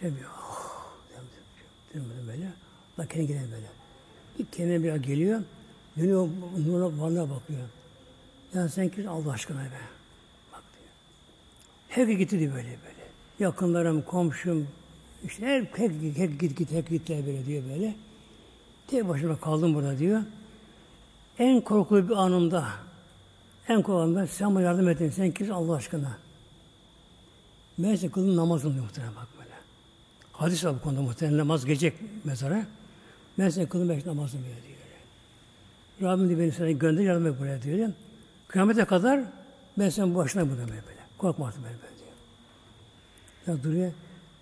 Şey diyor. Oh, demedim böyle. Allah kendine gidelim böyle. Bir kendine bir geliyor. Dönüyor, nuruna varlığa bakıyor. Yani sen kim Allah aşkına be. Bak diyor. Hep gitti diyor böyle böyle. Yakınlarım, komşum, işte her, her, her git git hep git böyle diyor böyle. Tek başıma kaldım burada diyor. En korkulu bir anımda, en korkulu anımda sen bana yardım edin. Sen kimsin Allah aşkına? Meğerse kılın namazını diyor muhtemelen bak böyle. Hadis var bu konuda muhtemelen namaz gelecek mezara. Meğerse kılın belki namazını böyle diyor. Rabbim de beni sana gönder yardım et buraya diyor. Kıyamete kadar ben senin başına burada böyle. Korkma artık böyle, böyle diyor. Ya duruyor.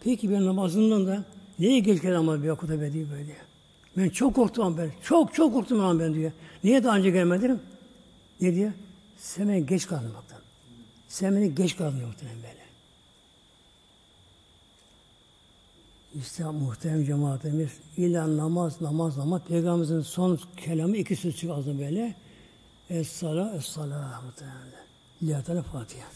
Peki ben namazından da neye geç ama bir okuda be diyor böyle. Ben çok korktum ben. Çok çok korktum ama ben diyor. Niye daha önce gelmedim? Ne diyor? Sen beni geç kaldın baktan. Sen beni geç kaldın muhtemelen böyle. İşte muhterem cemaatimiz illa namaz, namaz, namaz. Peygamberimizin son kelamı iki söz çıktı böyle. Es-sala, es-sala muhtemelen. Lillahi Teala Fatiha.